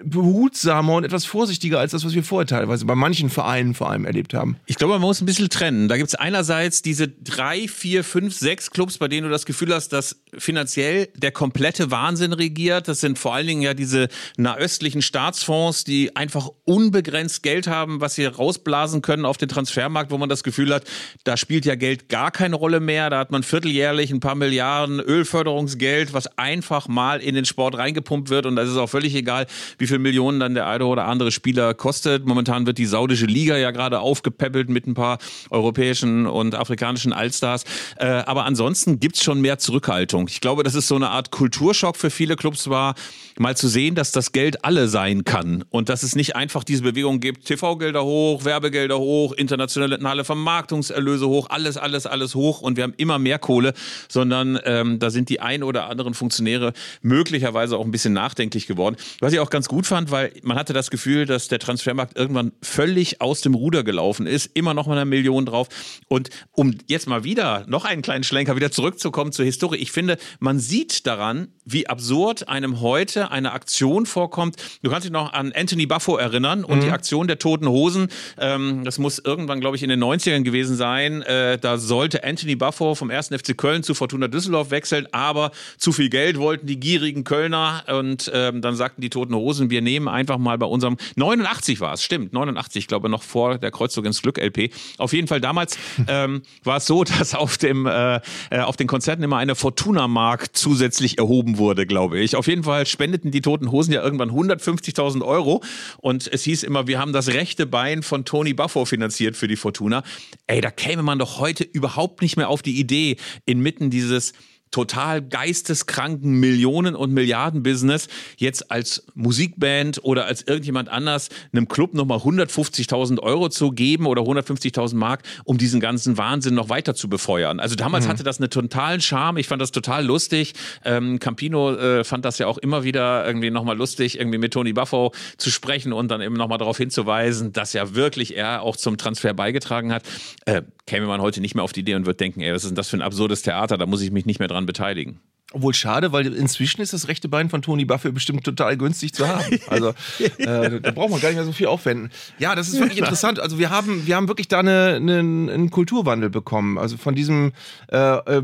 Speaker 2: behutsamer und etwas vorsichtiger als das, was wir vorher teilweise bei manchen Vereinen vor allem erlebt haben.
Speaker 1: Ich glaube, man muss ein bisschen trennen. Da gibt es einerseits diese drei, vier, fünf, sechs Clubs, bei denen du das Gefühl hast, dass finanziell der komplette Wahnsinn regiert. Das sind vor allen Dingen ja diese nahöstlichen Staatsfonds, die einfach unbegrenzt Geld haben, was sie rausblasen können auf den Transfermarkt, wo man das Gefühl hat, da spielt ja Geld gar keine Rolle mehr. Da hat man vierteljährlich ein paar Milliarden Ölförderungsgeld, was einfach mal in den Sport reingepumpt wird. Und das ist auch völlig egal, wie wie viel Millionen dann der eine oder andere Spieler kostet. Momentan wird die saudische Liga ja gerade aufgepäppelt mit ein paar europäischen und afrikanischen Allstars. Äh, aber ansonsten gibt's schon mehr Zurückhaltung. Ich glaube, dass es so eine Art Kulturschock für viele Clubs war, mal zu sehen, dass das Geld alle sein kann und dass es nicht einfach diese Bewegung gibt, TV-Gelder hoch, Werbegelder hoch, internationale Vermarktungserlöse hoch, alles, alles, alles hoch und wir haben immer mehr Kohle, sondern ähm, da sind die ein oder anderen Funktionäre möglicherweise auch ein bisschen nachdenklich geworden. Was ich auch ganz gut gut fand, weil man hatte das Gefühl, dass der Transfermarkt irgendwann völlig aus dem Ruder gelaufen ist, immer noch mal eine Million drauf. Und um jetzt mal wieder noch einen kleinen Schlenker wieder zurückzukommen zur Historie, ich finde, man sieht daran, wie absurd einem heute eine Aktion vorkommt. Du kannst dich noch an Anthony Buffo erinnern und mhm. die Aktion der Toten Hosen. Ähm, das muss irgendwann, glaube ich, in den 90ern gewesen sein. Äh, da sollte Anthony Buffo vom 1. FC Köln zu Fortuna Düsseldorf wechseln, aber zu viel Geld wollten die gierigen Kölner und ähm, dann sagten die Toten Hosen, wir nehmen einfach mal bei unserem 89 war es, stimmt, 89, ich glaube noch vor der Kreuzzug ins Glück LP. Auf jeden Fall damals ähm, war es so, dass auf dem äh, äh, auf den Konzerten immer eine Fortuna Mark zusätzlich erhoben wurde, glaube ich. Auf jeden Fall spendeten die Toten Hosen ja irgendwann 150.000 Euro und es hieß immer, wir haben das rechte Bein von Tony Buffo finanziert für die Fortuna. Ey, da käme man doch heute überhaupt nicht mehr auf die Idee, inmitten dieses total geisteskranken Millionen- und Milliarden-Business jetzt als Musikband oder als irgendjemand anders einem Club nochmal 150.000 Euro zu geben oder 150.000 Mark, um diesen ganzen Wahnsinn noch weiter zu befeuern. Also damals mhm. hatte das einen totalen Charme. Ich fand das total lustig. Ähm, Campino äh, fand das ja auch immer wieder irgendwie nochmal lustig, irgendwie mit Tony Buffo zu sprechen und dann eben nochmal darauf hinzuweisen, dass ja wirklich er auch zum Transfer beigetragen hat. Äh, käme man heute nicht mehr auf die Idee und würde denken, ey, was ist denn das für ein absurdes Theater, da muss ich mich nicht mehr dran beteiligen.
Speaker 2: Obwohl schade, weil inzwischen ist das rechte Bein von Tony Buffett bestimmt total günstig zu haben. Also äh, da braucht man gar nicht mehr so viel aufwenden. Ja, das ist wirklich interessant. Also wir haben, wir haben wirklich da eine, eine, einen Kulturwandel bekommen. Also von diesem, äh, äh,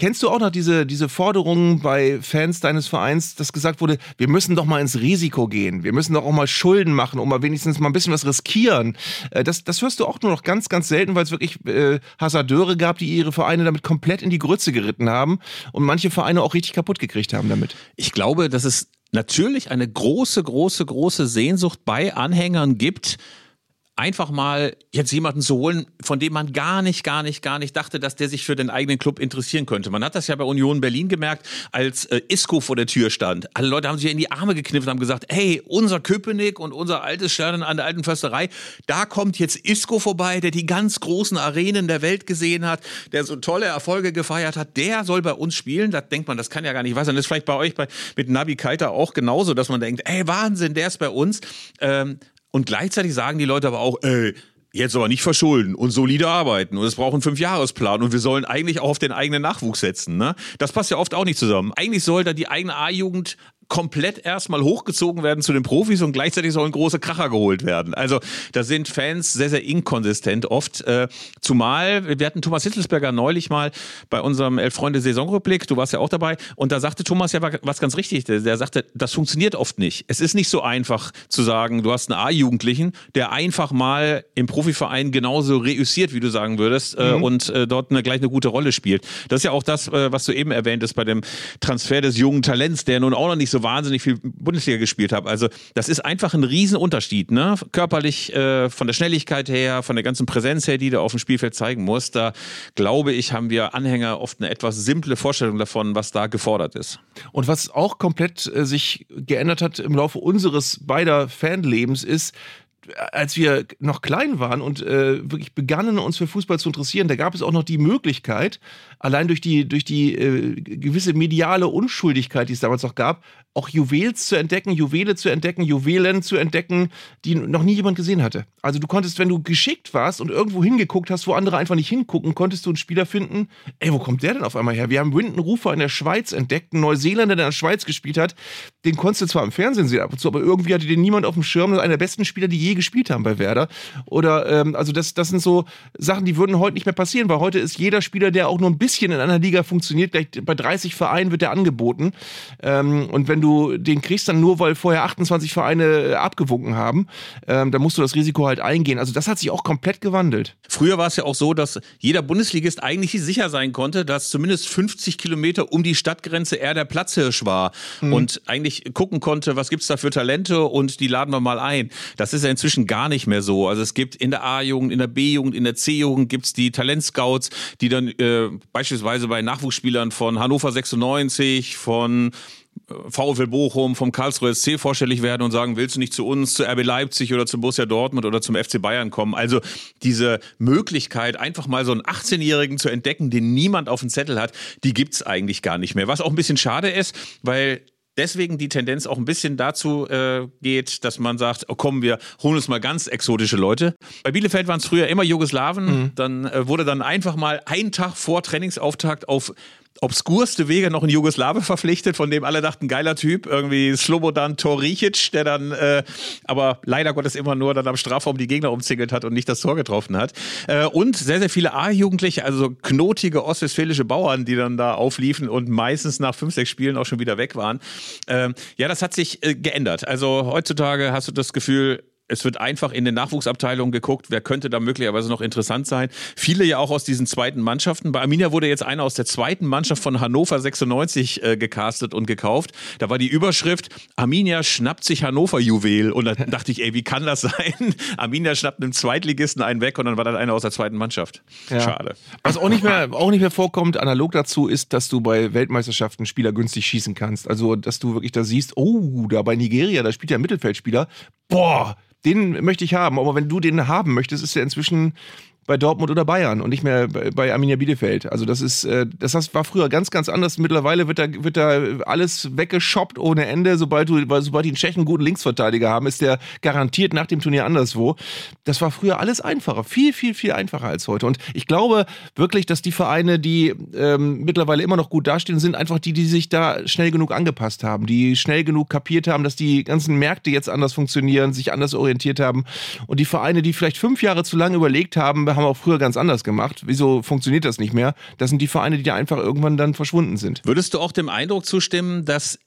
Speaker 2: kennst du auch noch diese, diese Forderungen bei Fans deines Vereins, dass gesagt wurde, wir müssen doch mal ins Risiko gehen. Wir müssen doch auch mal Schulden machen, um mal wenigstens mal ein bisschen was riskieren. Äh, das, das hörst du auch nur noch ganz, ganz selten, weil es wirklich äh, Hasardeure gab, die ihre Vereine damit komplett in die Grütze geritten haben. Und manche manche Vereine auch richtig kaputt gekriegt haben damit.
Speaker 1: Ich glaube, dass es natürlich eine große, große, große Sehnsucht bei Anhängern gibt, einfach mal jetzt jemanden zu holen, von dem man gar nicht, gar nicht, gar nicht dachte, dass der sich für den eigenen Club interessieren könnte. Man hat das ja bei Union Berlin gemerkt, als äh, Isco vor der Tür stand. Alle Leute haben sich in die Arme gekniffen und haben gesagt, hey, unser Köpenick und unser altes Stern an der alten Försterei, da kommt jetzt Isco vorbei, der die ganz großen Arenen der Welt gesehen hat, der so tolle Erfolge gefeiert hat, der soll bei uns spielen. Da denkt man, das kann ja gar nicht wahr sein. Das ist vielleicht bei euch bei, mit Nabi Keita auch genauso, dass man denkt, ey, Wahnsinn, der ist bei uns. Ähm, und gleichzeitig sagen die Leute aber auch, ey, jetzt aber nicht verschulden und solide arbeiten und es braucht einen Fünfjahresplan und wir sollen eigentlich auch auf den eigenen Nachwuchs setzen. Ne? Das passt ja oft auch nicht zusammen. Eigentlich sollte die eigene A-Jugend komplett erstmal hochgezogen werden zu den Profis und gleichzeitig sollen große Kracher geholt werden. Also da sind Fans sehr, sehr inkonsistent oft. Äh, zumal, wir hatten Thomas Hitzelsberger neulich mal bei unserem Elf-Freunde-Saisonrückblick, du warst ja auch dabei, und da sagte Thomas ja was ganz richtig. Der sagte, das funktioniert oft nicht. Es ist nicht so einfach zu sagen, du hast einen A-Jugendlichen, der einfach mal im Profiverein genauso reüssiert, wie du sagen würdest, äh, mhm. und äh, dort eine, gleich eine gute Rolle spielt. Das ist ja auch das, äh, was du eben erwähnt hast bei dem Transfer des jungen Talents, der nun auch noch nicht so wahnsinnig viel Bundesliga gespielt hat. Also das ist einfach ein Riesenunterschied, ne? Körperlich, äh, von der Schnelligkeit her, von der ganzen Präsenz her, die du auf dem Spielfeld zeigen musst. Da glaube ich, haben wir Anhänger oft eine etwas simple Vorstellung davon, was da gefordert ist.
Speaker 2: Und was auch komplett äh, sich geändert hat im Laufe unseres beider Fanlebens ist, als wir noch klein waren und äh, wirklich begannen, uns für Fußball zu interessieren, da gab es auch noch die Möglichkeit, allein durch die, durch die äh, gewisse mediale Unschuldigkeit, die es damals noch gab, auch Juwels zu entdecken, Juwele zu entdecken, Juwelen zu entdecken, die noch nie jemand gesehen hatte. Also du konntest, wenn du geschickt warst und irgendwo hingeguckt hast, wo andere einfach nicht hingucken, konntest du einen Spieler finden, ey, wo kommt der denn auf einmal her? Wir haben Winton Rufer in der Schweiz entdeckt, einen Neuseeländer, der in der Schweiz gespielt hat. Den konntest du zwar im Fernsehen sehen ab und zu, aber irgendwie hatte den niemand auf dem Schirm. Einer der besten Spieler, die je gespielt haben bei Werder. Oder, ähm, also das, das sind so Sachen, die würden heute nicht mehr passieren, weil heute ist jeder Spieler, der auch nur ein bisschen in einer Liga funktioniert, gleich bei 30 Vereinen wird der angeboten. Ähm, und wenn du den kriegst, dann nur, weil vorher 28 Vereine äh, abgewunken haben, ähm, dann musst du das Risiko halt eingehen. Also das hat sich auch komplett gewandelt.
Speaker 1: Früher war es ja auch so, dass jeder Bundesligist eigentlich sicher sein konnte, dass zumindest 50 Kilometer um die Stadtgrenze er der Platzhirsch war mhm. und eigentlich gucken konnte, was gibt es da für Talente und die laden wir mal ein. Das ist ja inzwischen gar nicht mehr so. Also es gibt in der A-Jugend, in der B-Jugend, in der C-Jugend gibt es die Talentscouts, die dann äh, beispielsweise bei Nachwuchsspielern von Hannover 96, von VfL Bochum, vom Karlsruhe SC vorstellig werden und sagen, willst du nicht zu uns, zu RB Leipzig oder zu Borussia Dortmund oder zum FC Bayern kommen? Also diese Möglichkeit, einfach mal so einen 18-Jährigen zu entdecken, den niemand auf dem Zettel hat, die gibt's eigentlich gar nicht mehr. Was auch ein bisschen schade ist, weil deswegen die Tendenz auch ein bisschen dazu äh, geht, dass man sagt, oh, komm, wir holen uns mal ganz exotische Leute. Bei Bielefeld waren es früher immer Jugoslawen, mhm. dann äh, wurde dann einfach mal ein Tag vor Trainingsauftakt auf obskurste Wege noch einen Jugoslawe verpflichtet, von dem alle dachten, geiler Typ, irgendwie Slobodan Toricic, der dann äh, aber leider Gottes immer nur dann am Strafraum die Gegner umzingelt hat und nicht das Tor getroffen hat. Äh, und sehr, sehr viele A-Jugendliche, also knotige ostwestfälische Bauern, die dann da aufliefen und meistens nach fünf, sechs Spielen auch schon wieder weg waren. Äh, ja, das hat sich äh, geändert. Also heutzutage hast du das Gefühl, es wird einfach in den Nachwuchsabteilungen geguckt, wer könnte da möglicherweise noch interessant sein. Viele ja auch aus diesen zweiten Mannschaften. Bei Arminia wurde jetzt einer aus der zweiten Mannschaft von Hannover 96 äh, gecastet und gekauft. Da war die Überschrift, Arminia schnappt sich Hannover Juwel. Und da dachte ich, ey, wie kann das sein? Arminia schnappt einem Zweitligisten einen weg und dann war das einer aus der zweiten Mannschaft. Ja. Schade.
Speaker 2: Was auch nicht, mehr, auch nicht mehr vorkommt, analog dazu, ist, dass du bei Weltmeisterschaften Spieler günstig schießen kannst. Also, dass du wirklich da siehst, oh, da bei Nigeria, da spielt ja ein Mittelfeldspieler. Boah, den möchte ich haben. Aber wenn du den haben möchtest, ist er inzwischen bei Dortmund oder Bayern und nicht mehr bei Arminia Bielefeld. Also das ist, äh, das war früher ganz, ganz anders. Mittlerweile wird da, wird da alles weggeshoppt ohne Ende. Sobald du, sobald die Tschechen einen guten Linksverteidiger haben, ist der garantiert nach dem Turnier anderswo. Das war früher alles einfacher. Viel, viel, viel einfacher als heute. Und ich glaube wirklich, dass die Vereine, die ähm, mittlerweile immer noch gut dastehen, sind einfach die, die sich da schnell genug angepasst haben, die schnell genug kapiert haben, dass die ganzen Märkte jetzt anders funktionieren, sich anders orientiert haben. Und die Vereine, die vielleicht fünf Jahre zu lange überlegt haben, haben wir auch früher ganz anders gemacht. Wieso funktioniert das nicht mehr? Das sind die Vereine, die da einfach irgendwann dann verschwunden sind.
Speaker 1: Würdest du auch dem Eindruck zustimmen, dass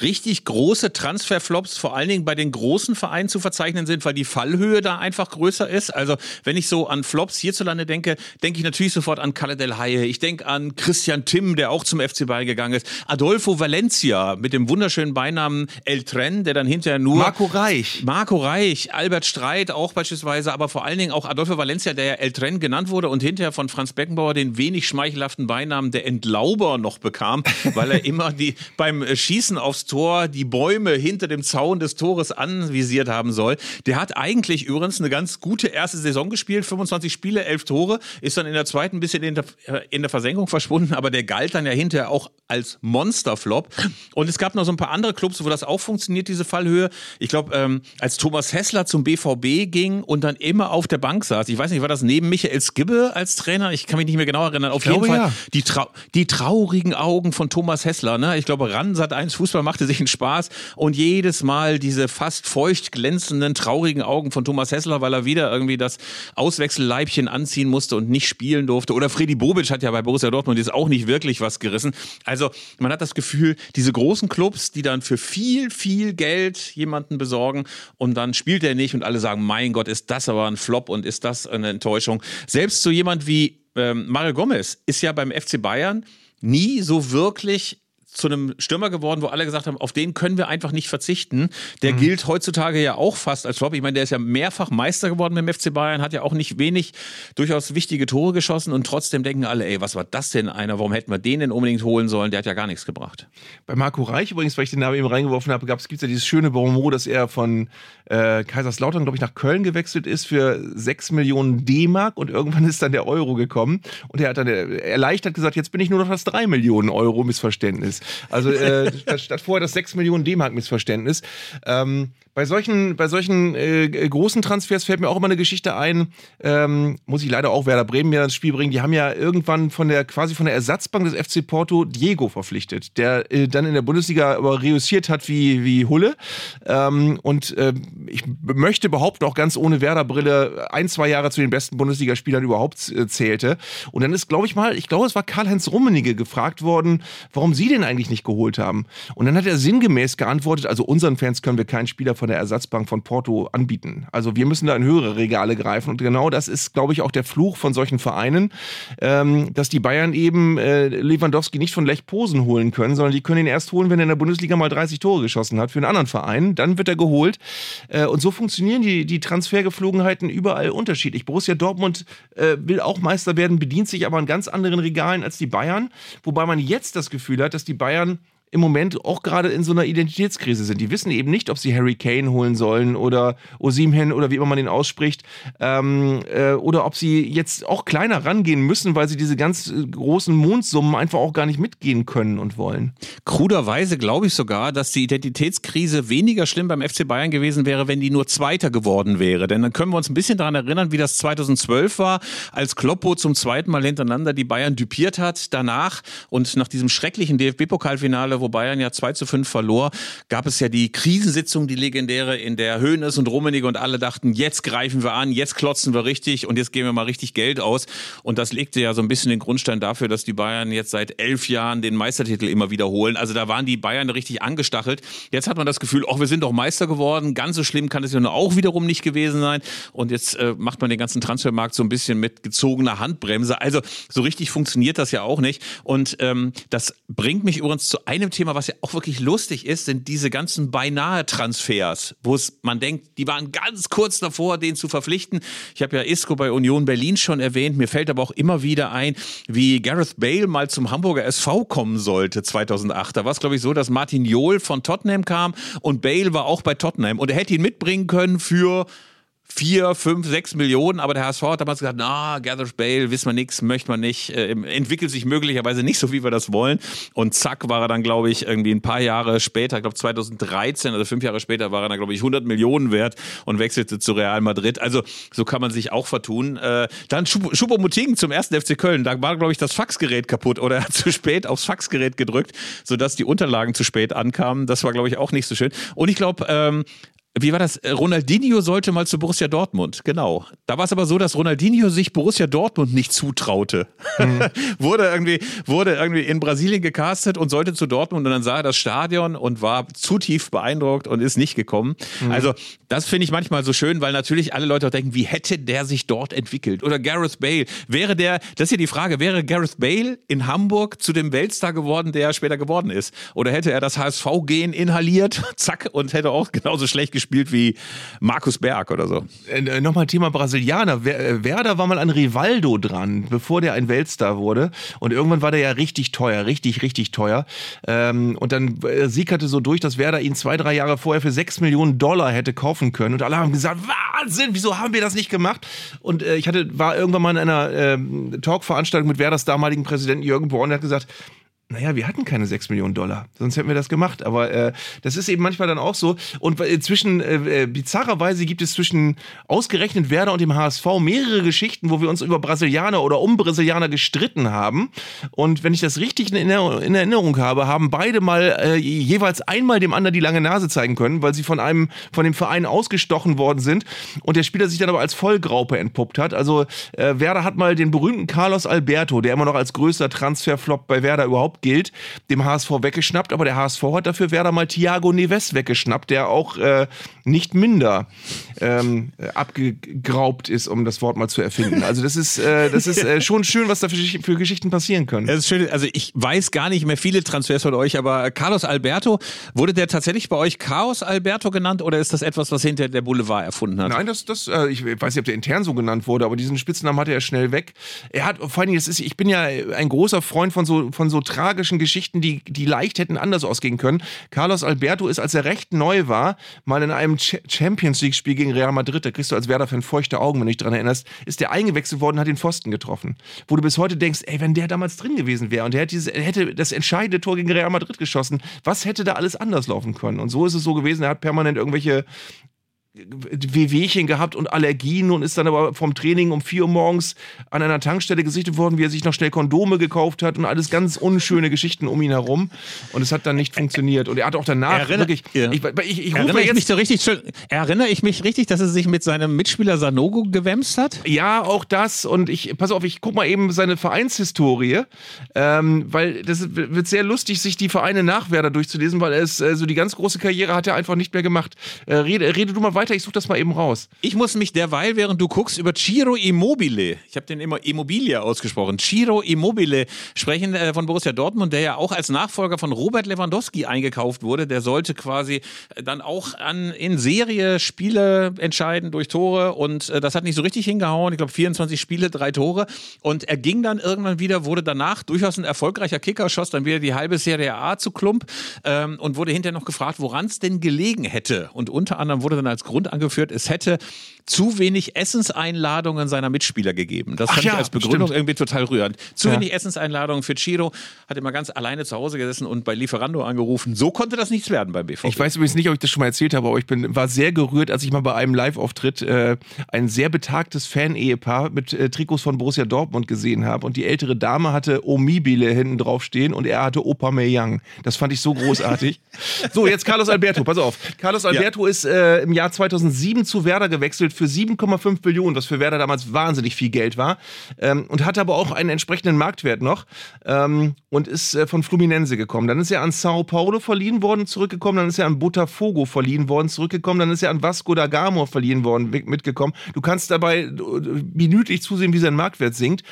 Speaker 1: richtig große Transferflops vor allen Dingen bei den großen Vereinen zu verzeichnen sind, weil die Fallhöhe da einfach größer ist. Also wenn ich so an Flops hierzulande denke, denke ich natürlich sofort an Kalle Del Haie. Ich denke an Christian Timm, der auch zum FC Bayern gegangen ist. Adolfo Valencia mit dem wunderschönen Beinamen El Tren, der dann hinterher nur...
Speaker 2: Marco Reich.
Speaker 1: Marco Reich, Albert Streit auch beispielsweise, aber vor allen Dingen auch Adolfo Valencia, der ja El Tren genannt wurde und hinterher von Franz Beckenbauer den wenig schmeichelhaften Beinamen der Entlauber noch bekam, weil er immer die beim Schießen aufs Tor die Bäume hinter dem Zaun des Tores anvisiert haben soll. Der hat eigentlich übrigens eine ganz gute erste Saison gespielt, 25 Spiele, 11 Tore, ist dann in der zweiten ein bisschen in der, in der Versenkung verschwunden, aber der galt dann ja hinterher auch als Monsterflop. Und es gab noch so ein paar andere Clubs, wo das auch funktioniert, diese Fallhöhe. Ich glaube, ähm, als Thomas Hessler zum BVB ging und dann immer auf der Bank saß, ich weiß nicht, war das neben Michael Skibbe als Trainer? Ich kann mich nicht mehr genau erinnern. Auf ich jeden glaube, Fall ja. die, trau die traurigen Augen von Thomas Hessler. Ne? Ich glaube, RAN Sat 1 Fußball macht machte sich einen Spaß und jedes Mal diese fast feucht glänzenden, traurigen Augen von Thomas Hessler, weil er wieder irgendwie das Auswechselleibchen anziehen musste und nicht spielen durfte. Oder Freddy Bobic hat ja bei Borussia Dortmund jetzt auch nicht wirklich was gerissen. Also man hat das Gefühl, diese großen Clubs, die dann für viel, viel Geld jemanden besorgen und dann spielt er nicht und alle sagen, mein Gott, ist das aber ein Flop und ist das eine Enttäuschung. Selbst so jemand wie ähm, Mario Gomez ist ja beim FC Bayern nie so wirklich zu einem Stürmer geworden, wo alle gesagt haben, auf den können wir einfach nicht verzichten. Der mhm. gilt heutzutage ja auch fast als Flop. Ich meine, der ist ja mehrfach Meister geworden mit dem FC Bayern, hat ja auch nicht wenig durchaus wichtige Tore geschossen und trotzdem denken alle, ey, was war das denn einer? Warum hätten wir den denn unbedingt holen sollen? Der hat ja gar nichts gebracht.
Speaker 2: Bei Marco Reich übrigens, weil ich den Namen eben reingeworfen habe, gibt es ja dieses schöne Bonmot, dass er von äh, Kaiserslautern, glaube ich, nach Köln gewechselt ist für 6 Millionen D-Mark und irgendwann ist dann der Euro gekommen und er hat dann erleichtert gesagt, jetzt bin ich nur noch das 3 Millionen Euro Missverständnis. Also äh, statt, statt, vorher das 6 Millionen D-Mark Missverständnis. Ähm, bei solchen, bei solchen äh, großen Transfers fällt mir auch immer eine Geschichte ein, ähm, muss ich leider auch Werder Bremen mir ins Spiel bringen. Die haben ja irgendwann von der quasi von der Ersatzbank des FC Porto Diego verpflichtet, der äh, dann in der Bundesliga aber reüssiert hat wie, wie Hulle. Ähm, und äh, ich möchte behaupten, auch ganz ohne Werder-Brille ein, zwei Jahre zu den besten Bundesligaspielern überhaupt äh, zählte. Und dann ist, glaube ich mal, ich glaube, es war Karl-Heinz Rummenigge gefragt worden, warum sie den eigentlich nicht geholt haben. Und dann hat er sinngemäß geantwortet, also unseren Fans können wir keinen Spieler von der Ersatzbank von Porto anbieten. Also wir müssen da in höhere Regale greifen. Und genau das ist, glaube ich, auch der Fluch von solchen Vereinen, ähm, dass die Bayern eben äh, Lewandowski nicht von Lech Posen holen können, sondern die können ihn erst holen, wenn er in der Bundesliga mal 30 Tore geschossen hat für einen anderen Verein. Dann wird er geholt. Äh, und so funktionieren die, die Transfergeflogenheiten überall unterschiedlich. Borussia Dortmund äh, will auch Meister werden, bedient sich aber an ganz anderen Regalen als die Bayern. Wobei man jetzt das Gefühl hat, dass die Bayern im Moment auch gerade in so einer Identitätskrise sind. Die wissen eben nicht, ob sie Harry Kane holen sollen oder Osimhen oder wie immer man ihn ausspricht, ähm, äh, oder ob sie jetzt auch kleiner rangehen müssen, weil sie diese ganz äh, großen Mondsummen einfach auch gar nicht mitgehen können und wollen.
Speaker 1: Kruderweise glaube ich sogar, dass die Identitätskrise weniger schlimm beim FC Bayern gewesen wäre, wenn die nur Zweiter geworden wäre. Denn dann können wir uns ein bisschen daran erinnern, wie das 2012 war, als Kloppo zum zweiten Mal hintereinander die Bayern düpiert hat. Danach und nach diesem schrecklichen DFB-Pokalfinale wo Bayern ja 2 zu 5 verlor, gab es ja die Krisensitzung, die legendäre, in der Höhnes und Rummenigge und alle dachten, jetzt greifen wir an, jetzt klotzen wir richtig und jetzt geben wir mal richtig Geld aus. Und das legte ja so ein bisschen den Grundstein dafür, dass die Bayern jetzt seit elf Jahren den Meistertitel immer wiederholen. Also da waren die Bayern richtig angestachelt. Jetzt hat man das Gefühl, ach, wir sind doch Meister geworden. Ganz so schlimm kann es ja auch wiederum nicht gewesen sein. Und jetzt äh, macht man den ganzen Transfermarkt so ein bisschen mit gezogener Handbremse. Also so richtig funktioniert das ja auch nicht. Und ähm, das bringt mich übrigens zu einem einem Thema, was ja auch wirklich lustig ist, sind diese ganzen beinahe Transfers, wo es man denkt, die waren ganz kurz davor, den zu verpflichten. Ich habe ja Isco bei Union Berlin schon erwähnt. Mir fällt aber auch immer wieder ein, wie Gareth Bale mal zum Hamburger SV kommen sollte 2008. Da war es glaube ich so, dass Martin Jol von Tottenham kam und Bale war auch bei Tottenham und er hätte ihn mitbringen können für vier, fünf, sechs Millionen, aber der HSV hat damals gesagt, na, Gareth Bale, wissen wir nichts, möchte man nicht, äh, entwickelt sich möglicherweise nicht so, wie wir das wollen. Und zack, war er dann, glaube ich, irgendwie ein paar Jahre später, ich glaube 2013, also fünf Jahre später, war er dann, glaube ich, 100 Millionen wert und wechselte zu Real Madrid. Also so kann man sich auch vertun. Äh, dann Schuppomoting zum ersten FC Köln, da war, glaube ich, das Faxgerät kaputt oder er hat zu spät aufs Faxgerät gedrückt, sodass die Unterlagen zu spät ankamen. Das war, glaube ich, auch nicht so schön. Und ich glaube, ähm, wie war das? Äh, Ronaldinho sollte mal zu Borussia Dortmund, genau. Da war es aber so, dass Ronaldinho sich Borussia Dortmund nicht zutraute. Mhm. wurde, irgendwie, wurde irgendwie in Brasilien gecastet und sollte zu Dortmund und dann sah er das Stadion und war zu tief beeindruckt und ist nicht gekommen. Mhm. Also, das finde ich manchmal so schön, weil natürlich alle Leute auch denken, wie hätte der sich dort entwickelt? Oder Gareth Bale. Wäre der, das ist ja die Frage, wäre Gareth Bale in Hamburg zu dem Weltstar geworden, der er später geworden ist? Oder hätte er das HSV-Gen inhaliert, zack, und hätte auch genauso schlecht gespielt? Gespielt wie Markus Berg oder so.
Speaker 2: Äh, äh Nochmal Thema Brasilianer. Äh, Werder war mal an Rivaldo dran, bevor der ein Weltstar wurde. Und irgendwann war der ja richtig teuer, richtig, richtig teuer. Ähm, und dann äh, sickerte so durch, dass Werder ihn zwei, drei Jahre vorher für sechs Millionen Dollar hätte kaufen können. Und alle haben gesagt, Wahnsinn, wieso haben wir das nicht gemacht? Und äh, ich hatte, war irgendwann mal in einer äh, Talkveranstaltung mit Werders damaligen Präsidenten Jürgen Born, der hat gesagt, naja, wir hatten keine 6 Millionen Dollar, sonst hätten wir das gemacht. Aber äh, das ist eben manchmal dann auch so. Und äh, zwischen, äh, bizarrerweise gibt es zwischen ausgerechnet Werder und dem HSV mehrere Geschichten, wo wir uns über Brasilianer oder um Brasilianer gestritten haben. Und wenn ich das richtig in, Erinnerung, in Erinnerung habe, haben beide mal äh, jeweils einmal dem anderen die lange Nase zeigen können, weil sie von einem, von dem Verein ausgestochen worden sind und der Spieler sich dann aber als Vollgraupe entpuppt hat. Also äh, Werder hat mal den berühmten Carlos Alberto, der immer noch als größter Transferflop bei Werder überhaupt gilt, dem HSV weggeschnappt, aber der HSV hat dafür Werder mal Thiago Neves weggeschnappt, der auch äh, nicht minder ähm, abgegraubt ist, um das Wort mal zu erfinden. Also das ist, äh, das ist äh, schon schön, was da für, für Geschichten passieren können.
Speaker 1: Das ist schön. Also ich weiß gar nicht mehr viele Transfers von euch, aber Carlos Alberto, wurde der tatsächlich bei euch Chaos Alberto genannt oder ist das etwas, was hinter der Boulevard erfunden hat?
Speaker 2: Nein, das, das, äh, ich weiß nicht, ob der intern so genannt wurde, aber diesen Spitznamen hatte er schnell weg. Er hat, vor allen Dingen, das ist, ich bin ja ein großer Freund von so, von so tragischen Geschichten, die, die leicht hätten anders ausgehen können. Carlos Alberto ist, als er recht neu war, mal in einem Champions League-Spiel gegen Real Madrid, da kriegst du als Werder-Fan feuchte Augen, wenn du dich daran erinnerst, ist der eingewechselt worden, hat den Pfosten getroffen. Wo du bis heute denkst, ey, wenn der damals drin gewesen wäre und der hätte, dieses, hätte das entscheidende Tor gegen Real Madrid geschossen, was hätte da alles anders laufen können? Und so ist es so gewesen, er hat permanent irgendwelche Wehwehchen gehabt und Allergien und ist dann aber vom Training um 4 Uhr morgens an einer Tankstelle gesichtet worden, wie er sich noch schnell Kondome gekauft hat und alles ganz unschöne Geschichten um ihn herum. Und es hat dann nicht funktioniert. Und er hat auch danach
Speaker 1: Erinner,
Speaker 2: wirklich.
Speaker 1: Ja.
Speaker 2: Ich, ich, ich
Speaker 1: erinnere ich mich so richtig schön, erinnere ich mich richtig, dass er sich mit seinem Mitspieler Sanogo gewämst hat?
Speaker 2: Ja, auch das. Und ich, pass auf, ich guck mal eben seine Vereinshistorie, ähm, weil das wird sehr lustig, sich die Vereine nach Werder durchzulesen, weil er ist, äh, so die ganz große Karriere hat er einfach nicht mehr gemacht. Äh, rede, rede du mal weiter, ich suche das mal eben raus.
Speaker 1: Ich muss mich derweil, während du guckst, über Ciro Immobile, ich habe den immer Immobilie ausgesprochen, Ciro Immobile sprechen äh, von Borussia Dortmund, der ja auch als Nachfolger von Robert Lewandowski eingekauft wurde. Der sollte quasi äh, dann auch an, in Serie Spiele entscheiden durch Tore und äh, das hat nicht so richtig hingehauen. Ich glaube 24 Spiele, drei Tore und er ging dann irgendwann wieder, wurde danach durchaus ein erfolgreicher Kicker, schoss dann wieder die halbe Serie A zu Klump ähm, und wurde hinterher noch gefragt, woran es denn gelegen hätte. Und unter anderem wurde dann als Grund angeführt, es hätte zu wenig Essenseinladungen seiner Mitspieler gegeben. Das
Speaker 2: Ach
Speaker 1: fand
Speaker 2: ja,
Speaker 1: ich als Begründung
Speaker 2: stimmt.
Speaker 1: irgendwie total rührend. Zu
Speaker 2: Ja.
Speaker 1: wenig Essenseinladungen für Chiro, hat immer ganz alleine zu Hause gesessen und bei Lieferando angerufen. So konnte das nichts werden beim BVB.
Speaker 2: Ich weiß übrigens nicht, ob ich das schon mal erzählt habe, aber ich bin, war sehr gerührt, als ich mal bei einem Live-Auftritt äh, ein sehr betagtes Fan-Ehepaar mit äh, Trikots von Borussia Dortmund gesehen habe. Und die ältere Dame hatte Omibile hinten drauf stehen und er hatte Opa Meyang. Das fand ich so großartig. so, jetzt Carlos Alberto, pass auf. Carlos Alberto ist äh, im Jahr 2007 zu Werder gewechselt für 7,5 Millionen, was für Werder damals wahnsinnig viel Geld war. Ähm, und hatte aber auch einen entsprechenden Marktwert noch ähm, und ist äh, von Fluminense gekommen. Dann ist er an Sao Paulo verliehen worden, zurückgekommen. Dann ist er an Botafogo verliehen worden, zurückgekommen. Dann ist er an Vasco da Gama verliehen worden, mit- mitgekommen. Du kannst dabei äh, minütlich zusehen, wie sein Marktwert sinkt.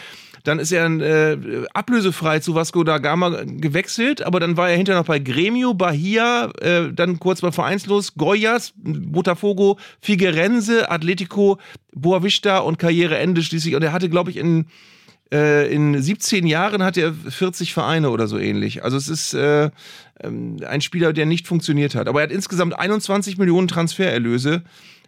Speaker 2: Dann ist er äh, ablösefrei zu Vasco da Gama gewechselt, aber dann war er hinterher noch bei Gremio, Bahia, äh, dann kurz mal vereinslos, Goyas, Botafogo, Figueirense, Atletico, Boavista und Karriereende schließlich. Und er hatte, glaube ich, in, äh, in 17 Jahren hat er 40 Vereine oder so ähnlich. Also es ist äh, ähm, ein Spieler, der nicht funktioniert hat. Aber er hat insgesamt 21 Millionen Transfererlöse.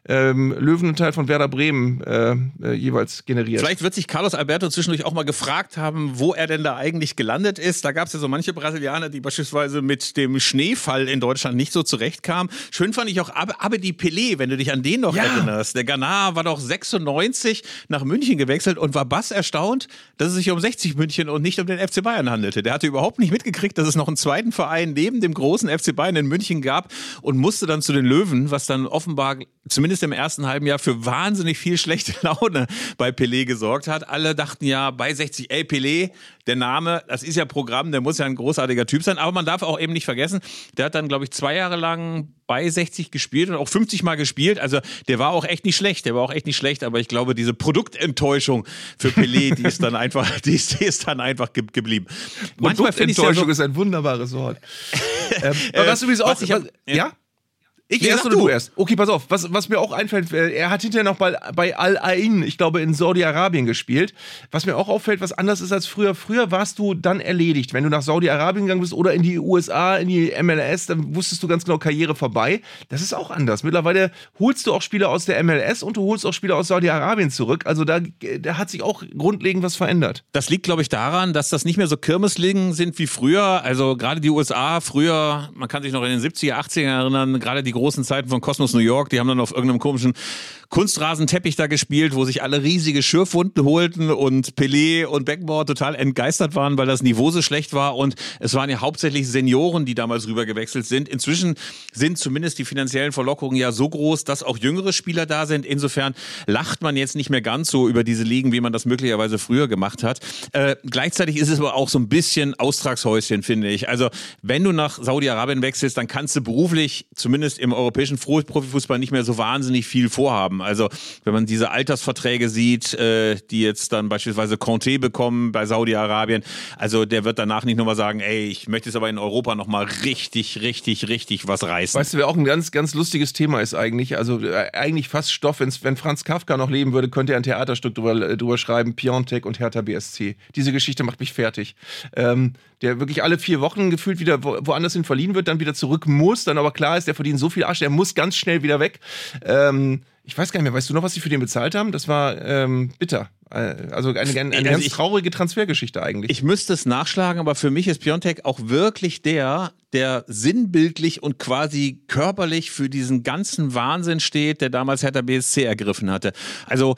Speaker 2: Ähm, Löwenanteil von Werder Bremen äh, äh, jeweils generiert.
Speaker 1: Vielleicht wird sich Carlos Alberto zwischendurch auch mal gefragt haben, wo er denn da eigentlich gelandet ist. Da gab es ja so manche Brasilianer, die beispielsweise mit dem Schneefall in Deutschland nicht so zurechtkamen. Schön fand ich auch Ab Abedi Pelé, wenn du dich an den noch
Speaker 2: Ja.
Speaker 1: erinnerst. Der Ghana war doch 96 nach München gewechselt und war bass erstaunt, dass es sich um 60 München und nicht um den FC Bayern handelte. Der hatte überhaupt nicht mitgekriegt, dass es noch einen zweiten Verein neben dem großen FC Bayern in München gab und musste dann zu den Löwen, was dann offenbar zumindest im ersten halben Jahr für wahnsinnig viel schlechte Laune bei Pelé gesorgt hat. Alle dachten ja bei 60, ey Pelé, der Name, das ist ja Programm, der muss ja ein großartiger Typ sein. Aber man darf auch eben nicht vergessen, der hat dann, glaube ich, zwei Jahre lang bei 60 gespielt und auch 50 Mal gespielt. Also der war auch echt nicht schlecht, der war auch echt nicht schlecht. Aber ich glaube, diese Produktenttäuschung für Pelé, die ist dann einfach, die ist, die ist dann einfach ge geblieben. Ich ja so,
Speaker 2: Produktenttäuschung ist ein wunderbares Wort. ähm,
Speaker 1: Äh,
Speaker 2: was übrigens auch.
Speaker 1: was hab-
Speaker 2: was, ja?
Speaker 1: Ich
Speaker 2: Nee, erst oder du erst. Okay, pass auf. Was, was mir auch einfällt, äh, er hat hinterher noch bei, bei Al-Ain, ich glaube, in Saudi-Arabien gespielt. Was mir auch auffällt, was anders ist als früher. Früher warst du dann erledigt. Wenn du nach Saudi-Arabien gegangen bist oder in die USA, in die MLS, dann wusstest du ganz genau, Karriere vorbei. Das ist auch anders. Mittlerweile holst du auch Spieler aus der MLS und du holst auch Spieler aus Saudi-Arabien zurück. Also da, da hat sich auch grundlegend was verändert.
Speaker 1: Das liegt, glaube ich, daran, dass das nicht mehr so Kirmesligen sind wie früher. Also gerade die USA, früher, man kann sich noch in den 70er, 80er erinnern, gerade die großen Zeiten von Cosmos New York, die haben dann auf irgendeinem komischen Kunstrasenteppich da gespielt, wo sich alle riesige Schürfwunden holten und Pelé und Beckenbauer total entgeistert waren, weil das Niveau so schlecht war. Und es waren ja hauptsächlich Senioren, die damals rübergewechselt sind. Inzwischen sind zumindest die finanziellen Verlockungen ja so groß, dass auch jüngere Spieler da sind. Insofern lacht man jetzt nicht mehr ganz so über diese Ligen, wie man das möglicherweise früher gemacht hat. Äh, gleichzeitig ist es aber auch so ein bisschen Austragshäuschen, finde ich. Also wenn du nach Saudi-Arabien wechselst, dann kannst du beruflich, zumindest im europäischen Profifußball, nicht mehr so wahnsinnig viel vorhaben. Also wenn man diese Altersverträge sieht, äh, die jetzt dann beispielsweise Conte bekommen bei Saudi-Arabien, also der wird danach nicht nochmal sagen, ey, ich möchte jetzt aber in Europa nochmal richtig, richtig, richtig was reißen.
Speaker 2: Weißt du, wer auch ein ganz, ganz lustiges Thema ist eigentlich? Also äh, eigentlich fast Stoff, wenn Franz Kafka noch leben würde, könnte er ein Theaterstück drüber, äh, drüber schreiben, Piontek und Hertha BSC. Diese Geschichte macht mich fertig. Ähm, der wirklich alle vier Wochen gefühlt wieder wo, woanders hin verliehen wird, dann wieder zurück muss, dann aber klar ist, der verdient so viel Arsch, der muss ganz schnell wieder weg. Ähm, ich weiß gar nicht mehr, weißt du noch, was sie für den bezahlt haben? Das war ähm, bitter. Äh, Also eine, eine, eine
Speaker 1: Also
Speaker 2: ganz
Speaker 1: ich-
Speaker 2: traurige Transfergeschichte eigentlich.
Speaker 1: Ich müsste es nachschlagen, aber für mich ist Piontek auch wirklich der, der sinnbildlich und quasi körperlich für diesen ganzen Wahnsinn steht, der damals Hertha BSC ergriffen hatte. Also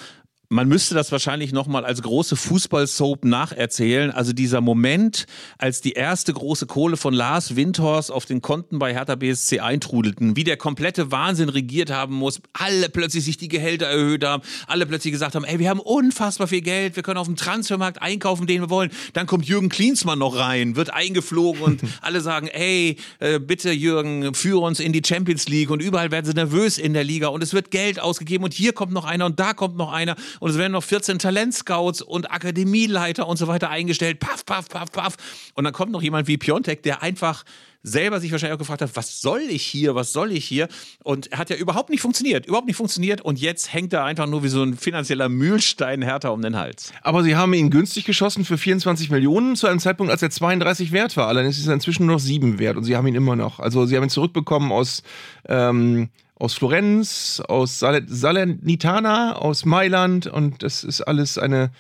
Speaker 1: man müsste das wahrscheinlich nochmal als große Fußball-Soap nacherzählen. Also dieser Moment, als die erste große Kohle von Lars Windhorst auf den Konten bei Hertha BSC eintrudelten, wie der komplette Wahnsinn regiert haben muss, alle plötzlich sich die Gehälter erhöht haben, alle plötzlich gesagt haben, ey, wir haben unfassbar viel Geld, wir können auf dem Transfermarkt einkaufen, den wir wollen. Dann kommt Jürgen Klinsmann noch rein, wird eingeflogen und alle sagen, ey, äh, bitte Jürgen, führe uns in die Champions League und überall werden sie nervös in der Liga und es wird Geld ausgegeben und hier kommt noch einer und da kommt noch einer und es werden noch 14 Talentscouts und Akademieleiter und so weiter eingestellt. Paff, paff, paff, paff. Und dann kommt noch jemand wie Piontek, der einfach selber sich wahrscheinlich auch gefragt hat, was soll ich hier, was soll ich hier? Und hat ja überhaupt nicht funktioniert, überhaupt nicht funktioniert und jetzt hängt er einfach nur wie so ein finanzieller Mühlstein härter um den Hals.
Speaker 2: Aber sie haben ihn günstig geschossen für 24 Millionen zu einem Zeitpunkt, als er 32 wert war. Allerdings ist er inzwischen nur noch 7 wert und sie haben ihn immer noch. Also sie haben ihn zurückbekommen aus, ähm, aus Florenz, aus Sal Salernitana, aus Mailand und das ist alles eine,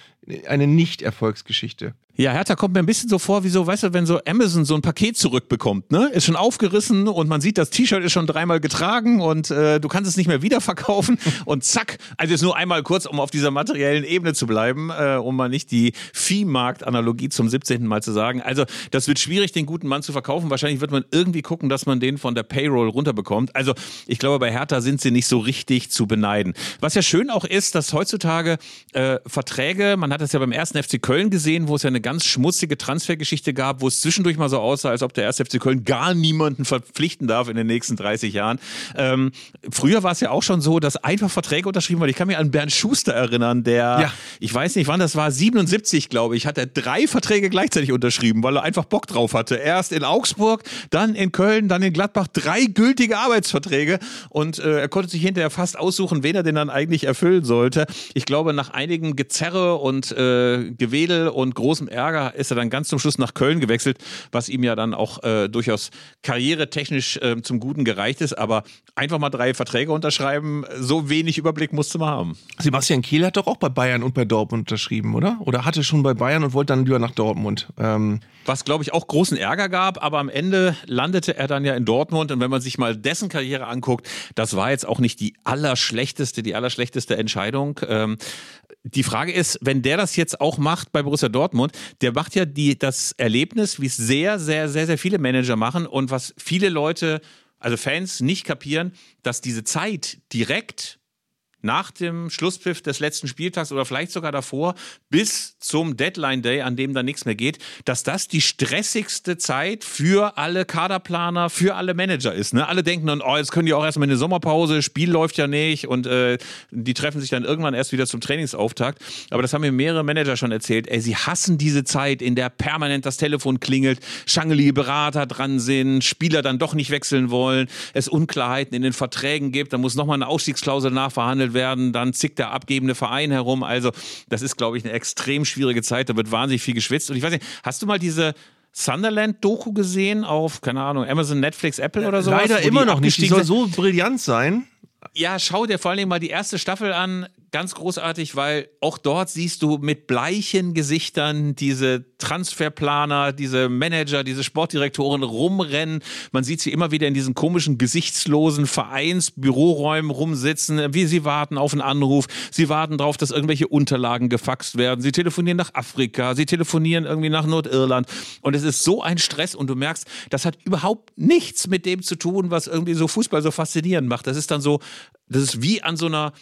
Speaker 2: eine Nicht-Erfolgsgeschichte.
Speaker 1: Ja, Hertha kommt mir ein bisschen so vor, wie so, weißt du, wenn so Amazon so ein Paket zurückbekommt, ne? Ist schon aufgerissen und man sieht, das T-Shirt ist schon dreimal getragen und äh, du kannst es nicht mehr wiederverkaufen und zack, also jetzt nur einmal kurz, um auf dieser materiellen Ebene zu bleiben, äh, um mal nicht die Viehmarkt-Analogie zum 17. Mal zu sagen. Also das wird schwierig, den guten Mann zu verkaufen. Wahrscheinlich wird man irgendwie gucken, dass man den von der Payroll runterbekommt. Also ich glaube, bei Hertha sind sie nicht so richtig zu beneiden. Was ja schön auch ist, dass heutzutage äh, Verträge, man hat das ja beim ersten FC Köln gesehen, wo es ja eine ganz schmutzige Transfergeschichte gab, wo es zwischendurch mal so aussah, als ob der erste FC Köln gar niemanden verpflichten darf in den nächsten 30 Jahren. Ähm, früher war es ja auch schon so, dass einfach Verträge unterschrieben wurden. Ich kann mich an Bernd Schuster erinnern, der,
Speaker 2: Ja.
Speaker 1: ich weiß nicht wann das war, 77 glaube ich, hat er drei Verträge gleichzeitig unterschrieben, weil er einfach Bock drauf hatte. Erst in Augsburg, dann in Köln, dann in Gladbach, drei gültige Arbeitsverträge und äh, er konnte sich hinterher fast aussuchen, wen er denn dann eigentlich erfüllen sollte. Ich glaube, nach einigem Gezerre und äh, Gewedel und großem Ärger ist er dann ganz zum Schluss nach Köln gewechselt, was ihm ja dann auch äh, durchaus karrieretechnisch äh, zum Guten gereicht ist. Aber einfach mal drei Verträge unterschreiben, so wenig Überblick musste man haben.
Speaker 2: Sebastian Kehl hat doch auch bei Bayern und bei Dortmund unterschrieben, oder? Oder hatte schon bei Bayern und wollte dann lieber nach Dortmund. Ähm,
Speaker 1: Was, glaube ich, auch großen Ärger gab, aber am Ende landete er dann ja in Dortmund. Und wenn man sich mal dessen Karriere anguckt, das war jetzt auch nicht die allerschlechteste, die allerschlechteste Entscheidung. Ähm, die Frage ist, wenn der das jetzt auch macht bei Borussia Dortmund, der macht ja die, das Erlebnis, wie es sehr, sehr, sehr, sehr viele Manager machen und was viele Leute, also Fans, nicht kapieren, dass diese Zeit direkt nach dem Schlusspfiff des letzten Spieltags oder vielleicht sogar davor bis zum Deadline Day, an dem dann nichts mehr geht, dass das die stressigste Zeit für alle Kaderplaner, für alle Manager ist. Ne? Alle denken dann, oh, jetzt können die auch erstmal in eine Sommerpause, Spiel läuft ja nicht und äh, die treffen sich dann irgendwann erst wieder zum Trainingsauftakt. Aber das haben mir mehrere Manager schon erzählt. Ey, sie hassen diese Zeit, in der permanent das Telefon klingelt, schangelige Berater dran sind, Spieler dann doch nicht wechseln wollen, es Unklarheiten in den Verträgen gibt, da muss nochmal eine Ausstiegsklausel nachverhandelt werden, dann zickt der abgebende Verein herum. Also, das ist, glaube ich, eine extrem schwierige Zeit. Da wird wahnsinnig viel geschwitzt. Und ich weiß nicht, hast du mal diese Sunderland-Doku gesehen auf, keine Ahnung, Amazon, Netflix, Apple oder so?
Speaker 2: Leider immer noch nicht. Die soll so brillant sein.
Speaker 1: Ja, schau dir vor allem mal die erste Staffel an ganz großartig, weil auch dort siehst du mit bleichen Gesichtern diese Transferplaner, diese Manager, diese Sportdirektoren rumrennen. Man sieht sie immer wieder in diesen komischen, gesichtslosen Vereinsbüroräumen rumsitzen, wie sie warten auf einen Anruf. Sie warten darauf, dass irgendwelche Unterlagen gefaxt werden. Sie telefonieren nach Afrika, sie telefonieren irgendwie nach Nordirland. Und es ist so ein Stress und du merkst, das hat überhaupt nichts mit dem zu tun, was irgendwie so Fußball so faszinierend macht. Das ist dann so, das ist wie an so einer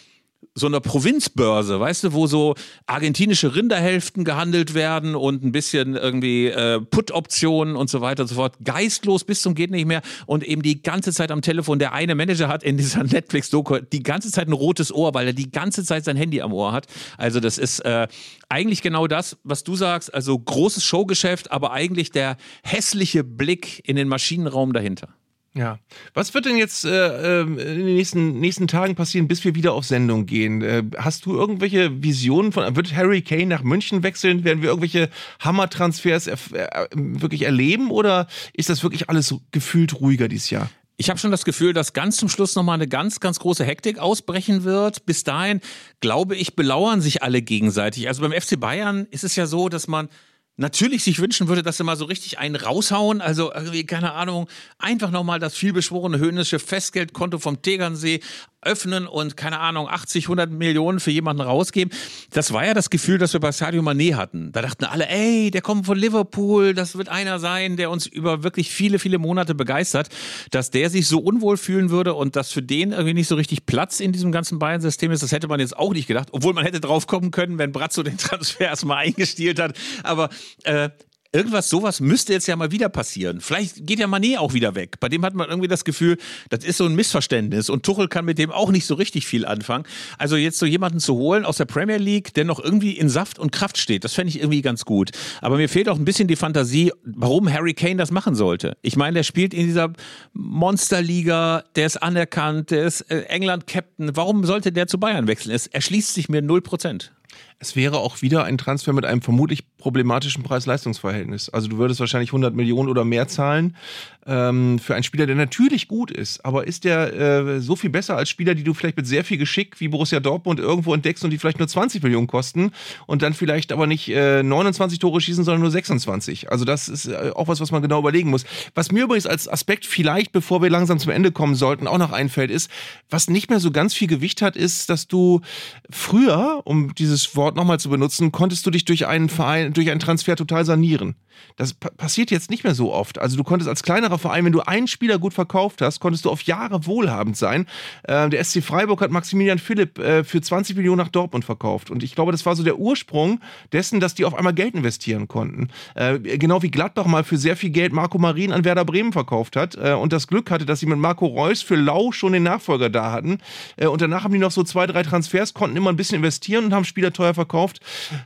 Speaker 1: so einer Provinzbörse, weißt du, wo so argentinische Rinderhälften gehandelt werden und ein bisschen irgendwie äh, Put-Optionen und so weiter und so fort. Geistlos bis zum geht nicht mehr und eben die ganze Zeit am Telefon. Der eine Manager hat in dieser Netflix-Doku die ganze Zeit ein rotes Ohr, weil er die ganze Zeit sein Handy am Ohr hat. Also das ist äh, eigentlich genau das, was du sagst. Also großes Showgeschäft, aber eigentlich der hässliche Blick in den Maschinenraum dahinter.
Speaker 2: Ja. Was wird denn jetzt äh, ähm, in den nächsten, nächsten Tagen passieren, bis wir wieder auf Sendung gehen? Äh, hast du irgendwelche Visionen von, wird Harry Kane nach München wechseln? Werden wir irgendwelche Hammer-Transfers äh, wirklich erleben oder ist das wirklich alles gefühlt ruhiger dieses Jahr?
Speaker 1: Ich habe schon das Gefühl, dass ganz zum Schluss nochmal eine ganz, ganz große Hektik ausbrechen wird. Bis dahin, glaube ich, belauern sich alle gegenseitig. Also beim FC Bayern ist es ja so, dass man natürlich sich wünschen würde, dass sie mal so richtig einen raushauen. Also irgendwie, keine Ahnung, einfach nochmal das vielbeschworene höhnische Festgeldkonto vom Tegernsee öffnen und keine Ahnung 80, 100 Millionen für jemanden rausgeben. Das war ja das Gefühl, das wir bei Sadio Mané hatten. Da dachten alle, ey, der kommt von Liverpool, das wird einer sein, der uns über wirklich viele, viele Monate begeistert, dass der sich so unwohl fühlen würde und dass für den irgendwie nicht so richtig Platz in diesem ganzen Bayern-System ist. Das hätte man jetzt auch nicht gedacht, obwohl man hätte drauf kommen können, wenn Brazzo den Transfer erstmal eingestielt hat. Aber äh, irgendwas, sowas müsste jetzt ja mal wieder passieren. Vielleicht geht ja Manet auch wieder weg. Bei dem hat man irgendwie das Gefühl, das ist so ein Missverständnis und Tuchel kann mit dem auch nicht so richtig viel anfangen. Also jetzt so jemanden zu holen aus der Premier League, der noch irgendwie in Saft und Kraft steht, das fände ich irgendwie ganz gut. Aber mir fehlt auch ein bisschen die Fantasie, warum Harry Kane das machen sollte. Ich meine, der spielt in dieser Monsterliga, der ist anerkannt, der ist äh, England-Captain. Warum sollte der zu Bayern wechseln? Es erschließt sich mir 0 Prozent.
Speaker 2: Es wäre auch wieder ein Transfer mit einem vermutlich problematischen Preis-Leistungs-Verhältnis. Also du würdest wahrscheinlich 100 Millionen oder mehr zahlen ähm, für einen Spieler, der natürlich gut ist, aber ist der äh, so viel besser als Spieler, die du vielleicht mit sehr viel Geschick wie Borussia Dortmund irgendwo entdeckst und die vielleicht nur 20 Millionen kosten und dann vielleicht aber nicht äh, 29 Tore schießen, sondern nur 26. Also das ist äh, auch was, was man genau überlegen muss. Was mir übrigens als Aspekt vielleicht, bevor wir langsam zum Ende kommen sollten, auch noch einfällt, ist, was nicht mehr so ganz viel Gewicht hat, ist, dass du früher, um dieses Wort nochmal zu benutzen, konntest du dich durch einen Verein, durch einen Transfer total sanieren. Das passiert jetzt nicht mehr so oft. Also du konntest als kleinerer Verein, wenn du einen Spieler gut verkauft hast, konntest du auf Jahre wohlhabend sein. Äh, der SC Freiburg hat Maximilian Philipp äh, für 20 Millionen nach Dortmund verkauft. Und ich glaube, das war so der Ursprung dessen, dass die auf einmal Geld investieren konnten. Äh, genau wie Gladbach mal für sehr viel Geld Marco Marin an Werder Bremen verkauft hat äh, und das Glück hatte, dass sie mit Marco Reus für Lau schon den Nachfolger da hatten. Äh, und danach haben die noch so zwei, drei Transfers, konnten immer ein bisschen investieren und haben Spieler teuer verkauft.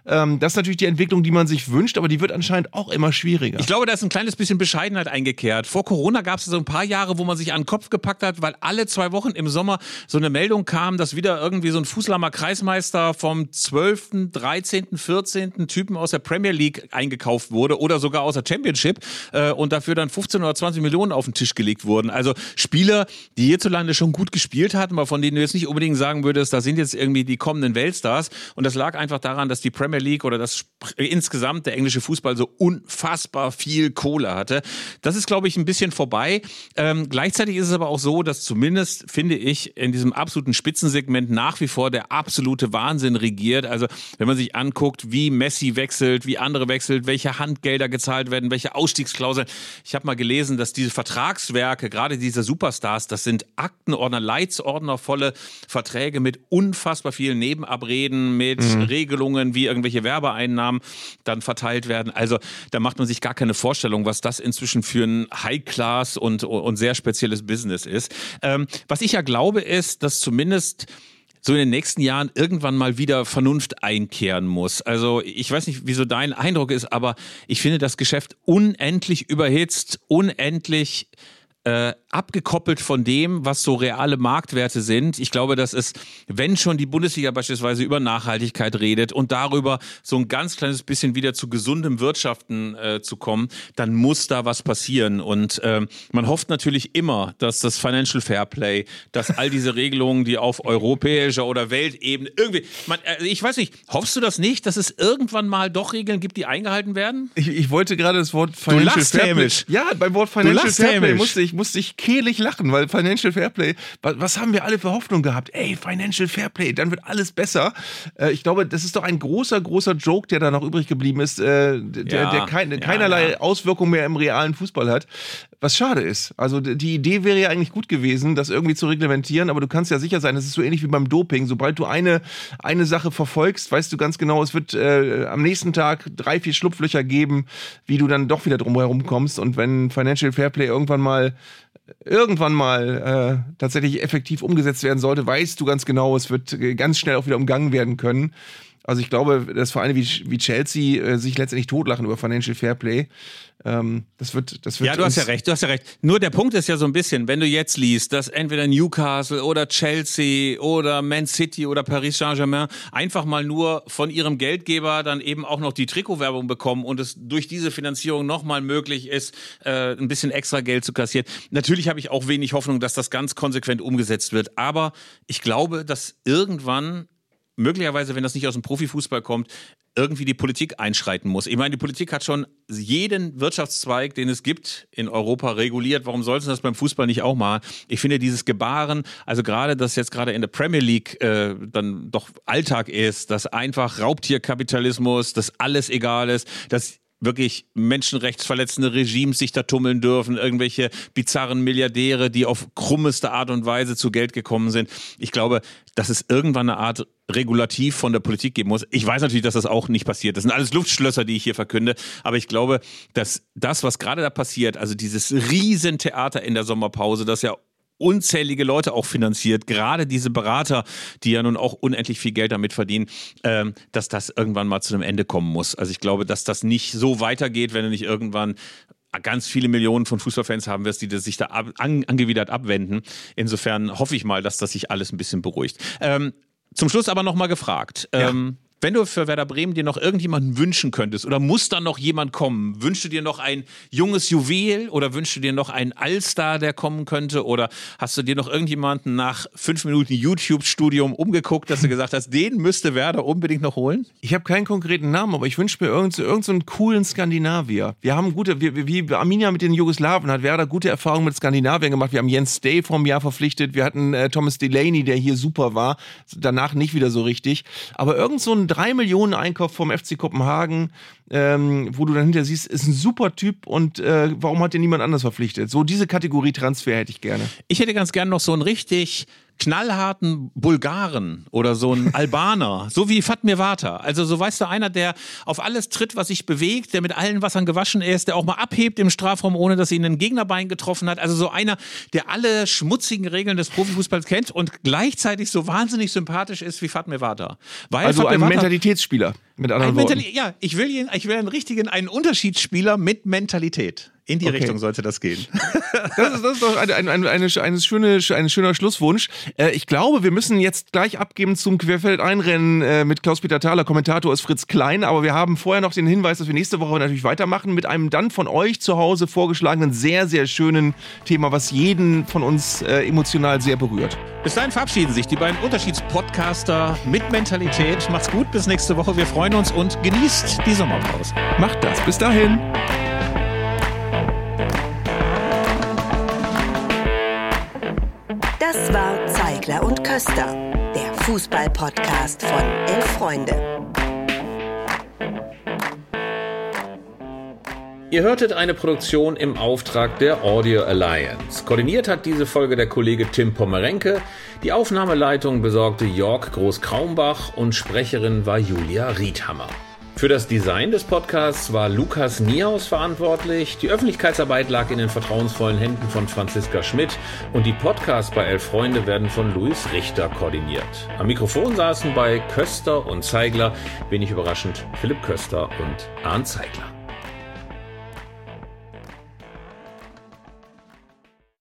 Speaker 2: Ähm, das ist natürlich die Entwicklung, die man sich wünscht, aber die wird anscheinend auch immer schwieriger.
Speaker 1: Ich glaube, da ist ein kleines bisschen Bescheidenheit eingekehrt. Vor Corona gab es so ein paar Jahre, wo man sich an den Kopf gepackt hat, weil alle zwei Wochen im Sommer so eine Meldung kam, dass wieder irgendwie so ein Fußlammer Kreismeister vom 12., 13., 14. Typen aus der Premier League eingekauft wurde oder sogar aus der Championship äh, und dafür dann 15 oder 20 Millionen auf den Tisch gelegt wurden. Also Spieler, die hierzulande schon gut gespielt hatten, aber von denen du jetzt nicht unbedingt sagen würdest, da sind jetzt irgendwie die kommenden Weltstars. Und das lag einfach daran, dass die Premier League oder das insgesamt der englische Fußball so un unfassbar viel Kohle hatte. Das ist, glaube ich, ein bisschen vorbei. Ähm, gleichzeitig ist es aber auch so, dass zumindest, finde ich, in diesem absoluten Spitzensegment nach wie vor der absolute Wahnsinn regiert. Also wenn man sich anguckt, wie Messi wechselt, wie andere wechselt, welche Handgelder gezahlt werden, welche Ausstiegsklauseln. Ich habe mal gelesen, dass diese Vertragswerke, gerade diese Superstars, das sind Aktenordner, Leitsordnervolle Verträge mit unfassbar vielen Nebenabreden, mit mhm. Regelungen, wie irgendwelche Werbeeinnahmen dann verteilt werden. Also da macht man sich gar keine Vorstellung, was das inzwischen für ein High-Class und, und sehr spezielles Business ist. Ähm, was ich ja glaube, ist, dass zumindest so in den nächsten Jahren irgendwann mal wieder Vernunft einkehren muss. Also ich weiß nicht, wieso dein Eindruck ist, aber ich finde das Geschäft unendlich überhitzt, unendlich äh, abgekoppelt von dem, was so reale Marktwerte sind. Ich glaube, dass es, wenn schon die Bundesliga beispielsweise über Nachhaltigkeit redet und darüber so ein ganz kleines bisschen wieder zu gesundem Wirtschaften äh, zu kommen, dann muss da was passieren. Und äh, man hofft natürlich immer, dass das Financial Fairplay, dass all diese Regelungen, die auf europäischer oder Weltebene irgendwie, man, äh, ich weiß nicht, hoffst du das nicht, dass es irgendwann mal doch Regeln gibt, die eingehalten werden?
Speaker 2: Ich, ich wollte gerade das Wort Financial Fairplay. Ja, beim Wort Financial Fairplay musste ich, musste ich kehlig lachen, weil Financial Fairplay, was, was haben wir alle für Hoffnung gehabt? Ey, Financial Fairplay, dann wird alles besser. Äh, ich glaube, das ist doch ein großer, großer Joke, der da noch übrig geblieben ist, äh, der, ja, der kein, ja, keinerlei ja. Auswirkung mehr im realen Fußball hat. Was schade ist. Also die Idee wäre ja eigentlich gut gewesen, das irgendwie zu reglementieren, aber du kannst ja sicher sein, es ist so ähnlich wie beim Doping. Sobald du eine, eine Sache verfolgst, weißt du ganz genau, es wird äh, am nächsten Tag drei, vier Schlupflöcher geben, wie du dann doch wieder drumherum kommst. Und wenn Financial Fairplay irgendwann mal irgendwann mal äh, tatsächlich effektiv umgesetzt werden sollte, weißt du ganz genau, es wird ganz schnell auch wieder umgangen werden können. Also ich glaube, dass Vereine wie, wie Chelsea äh, sich letztendlich totlachen über Financial Fairplay. Ähm, das wird, das wird.
Speaker 1: Ja, du hast ja recht, du hast ja recht. Nur der Punkt ist ja so ein bisschen, wenn du jetzt liest, dass entweder Newcastle oder Chelsea oder Man City oder Paris Saint-Germain einfach mal nur von ihrem Geldgeber dann eben auch noch die Trikotwerbung bekommen und es durch diese Finanzierung nochmal möglich ist, äh, ein bisschen extra Geld zu kassieren. Natürlich habe ich auch wenig Hoffnung, dass das ganz konsequent umgesetzt wird, aber ich glaube, dass irgendwann möglicherweise, wenn das nicht aus dem Profifußball kommt, irgendwie die Politik einschreiten muss. Ich meine, die Politik hat schon jeden Wirtschaftszweig, den es gibt, in Europa reguliert. Warum sollten sie das beim Fußball nicht auch machen? Ich finde dieses Gebaren, also gerade, dass jetzt gerade in der Premier League äh, dann doch Alltag ist, dass einfach Raubtierkapitalismus, dass alles egal ist, dass wirklich menschenrechtsverletzende Regimes sich da tummeln dürfen, irgendwelche bizarren Milliardäre, die auf krummeste Art und Weise zu Geld gekommen sind. Ich glaube, dass es irgendwann eine Art Regulativ von der Politik geben muss. Ich weiß natürlich, dass das auch nicht passiert. Das sind alles Luftschlösser, die ich hier verkünde. Aber ich glaube, dass das, was gerade da passiert, also dieses Riesentheater in der Sommerpause, das ja unzählige Leute auch finanziert, gerade diese Berater, die ja nun auch unendlich viel Geld damit verdienen, ähm, dass das irgendwann mal zu einem Ende kommen muss. Also ich glaube, dass das nicht so weitergeht, wenn du nicht irgendwann ganz viele Millionen von Fußballfans haben wirst, die sich da ab, an, angewidert abwenden. Insofern hoffe ich mal, dass das sich alles ein bisschen beruhigt. Ähm, zum Schluss aber nochmal gefragt. Ja. Ähm, wenn du für Werder Bremen dir noch irgendjemanden wünschen könntest oder muss dann noch jemand kommen, wünschst du dir noch ein junges Juwel oder wünschst du dir noch einen Allstar, der kommen könnte oder hast du dir noch irgendjemanden nach fünf Minuten YouTube-Studium umgeguckt, dass du gesagt hast, den müsste Werder unbedingt noch holen?
Speaker 2: Ich habe keinen konkreten Namen, aber ich wünsche mir irgendeinen irgend so coolen Skandinavier. Wir haben gute, wie, wie Arminia mit den Jugoslawen hat Werder gute Erfahrungen mit Skandinavien gemacht. Wir haben Jens Day vom Jahr verpflichtet. Wir hatten äh, Thomas Delaney, der hier super war. Danach nicht wieder so richtig. Aber irgend so ein 3 Millionen Einkauf vom FC Kopenhagen, ähm, wo du dann hinter siehst, ist ein super Typ und äh, warum hat den niemand anders verpflichtet? So diese Kategorie Transfer hätte ich gerne.
Speaker 1: Ich hätte ganz gerne noch so einen richtig knallharten Bulgaren oder so ein Albaner, so wie Fatmir Vata. Also so weißt du, einer, der auf alles tritt, was sich bewegt, der mit allen Wassern gewaschen ist, der auch mal abhebt im Strafraum, ohne dass ihn ein Gegnerbein getroffen hat. Also so einer, der alle schmutzigen Regeln des Profifußballs kennt und gleichzeitig so wahnsinnig sympathisch ist wie Fatmir Vata.
Speaker 2: Weil also Fatmir ein Vata, Mentalitätsspieler, mit anderen Worten.
Speaker 1: Ja, ich will, ihn, ich will einen richtigen, einen Unterschiedsspieler mit Mentalität. In die okay. Richtung sollte das gehen.
Speaker 2: Das ist, das ist doch eine, eine, eine, eine, eine schöne, ein schöner Schlusswunsch. Äh, ich glaube, wir müssen jetzt gleich abgeben zum Querfeld-Einrennen äh, mit Klaus-Peter Thaler. Kommentator ist Fritz Klein. Aber wir haben vorher noch den Hinweis, dass wir nächste Woche natürlich weitermachen mit einem dann von euch zu Hause vorgeschlagenen, sehr, sehr schönen Thema, was jeden von uns äh, emotional sehr berührt.
Speaker 1: Bis dahin verabschieden sich die beiden Unterschiedspodcaster mit Mentalität. Macht's gut, bis nächste Woche. Wir freuen freuen uns und genießt die Sommerpause.
Speaker 2: Macht das. Bis dahin.
Speaker 4: Das war Zeigler und Köster, der Fußball-Podcast von Elf Freunde.
Speaker 1: Ihr hörtet eine Produktion im Auftrag der Audio Alliance. Koordiniert hat diese Folge der Kollege Tim Pommerenke. Die Aufnahmeleitung besorgte Jörg Groß-Kraumbach und Sprecherin war Julia Riedhammer. Für das Design des Podcasts war Lukas Niehaus verantwortlich. Die Öffentlichkeitsarbeit lag in den vertrauensvollen Händen von Franziska Schmidt und die Podcasts bei Elf Freunde werden von Luis Richter koordiniert. Am Mikrofon saßen bei Köster und Zeigler, wenig überraschend, Philipp Köster und Arndt Zeigler.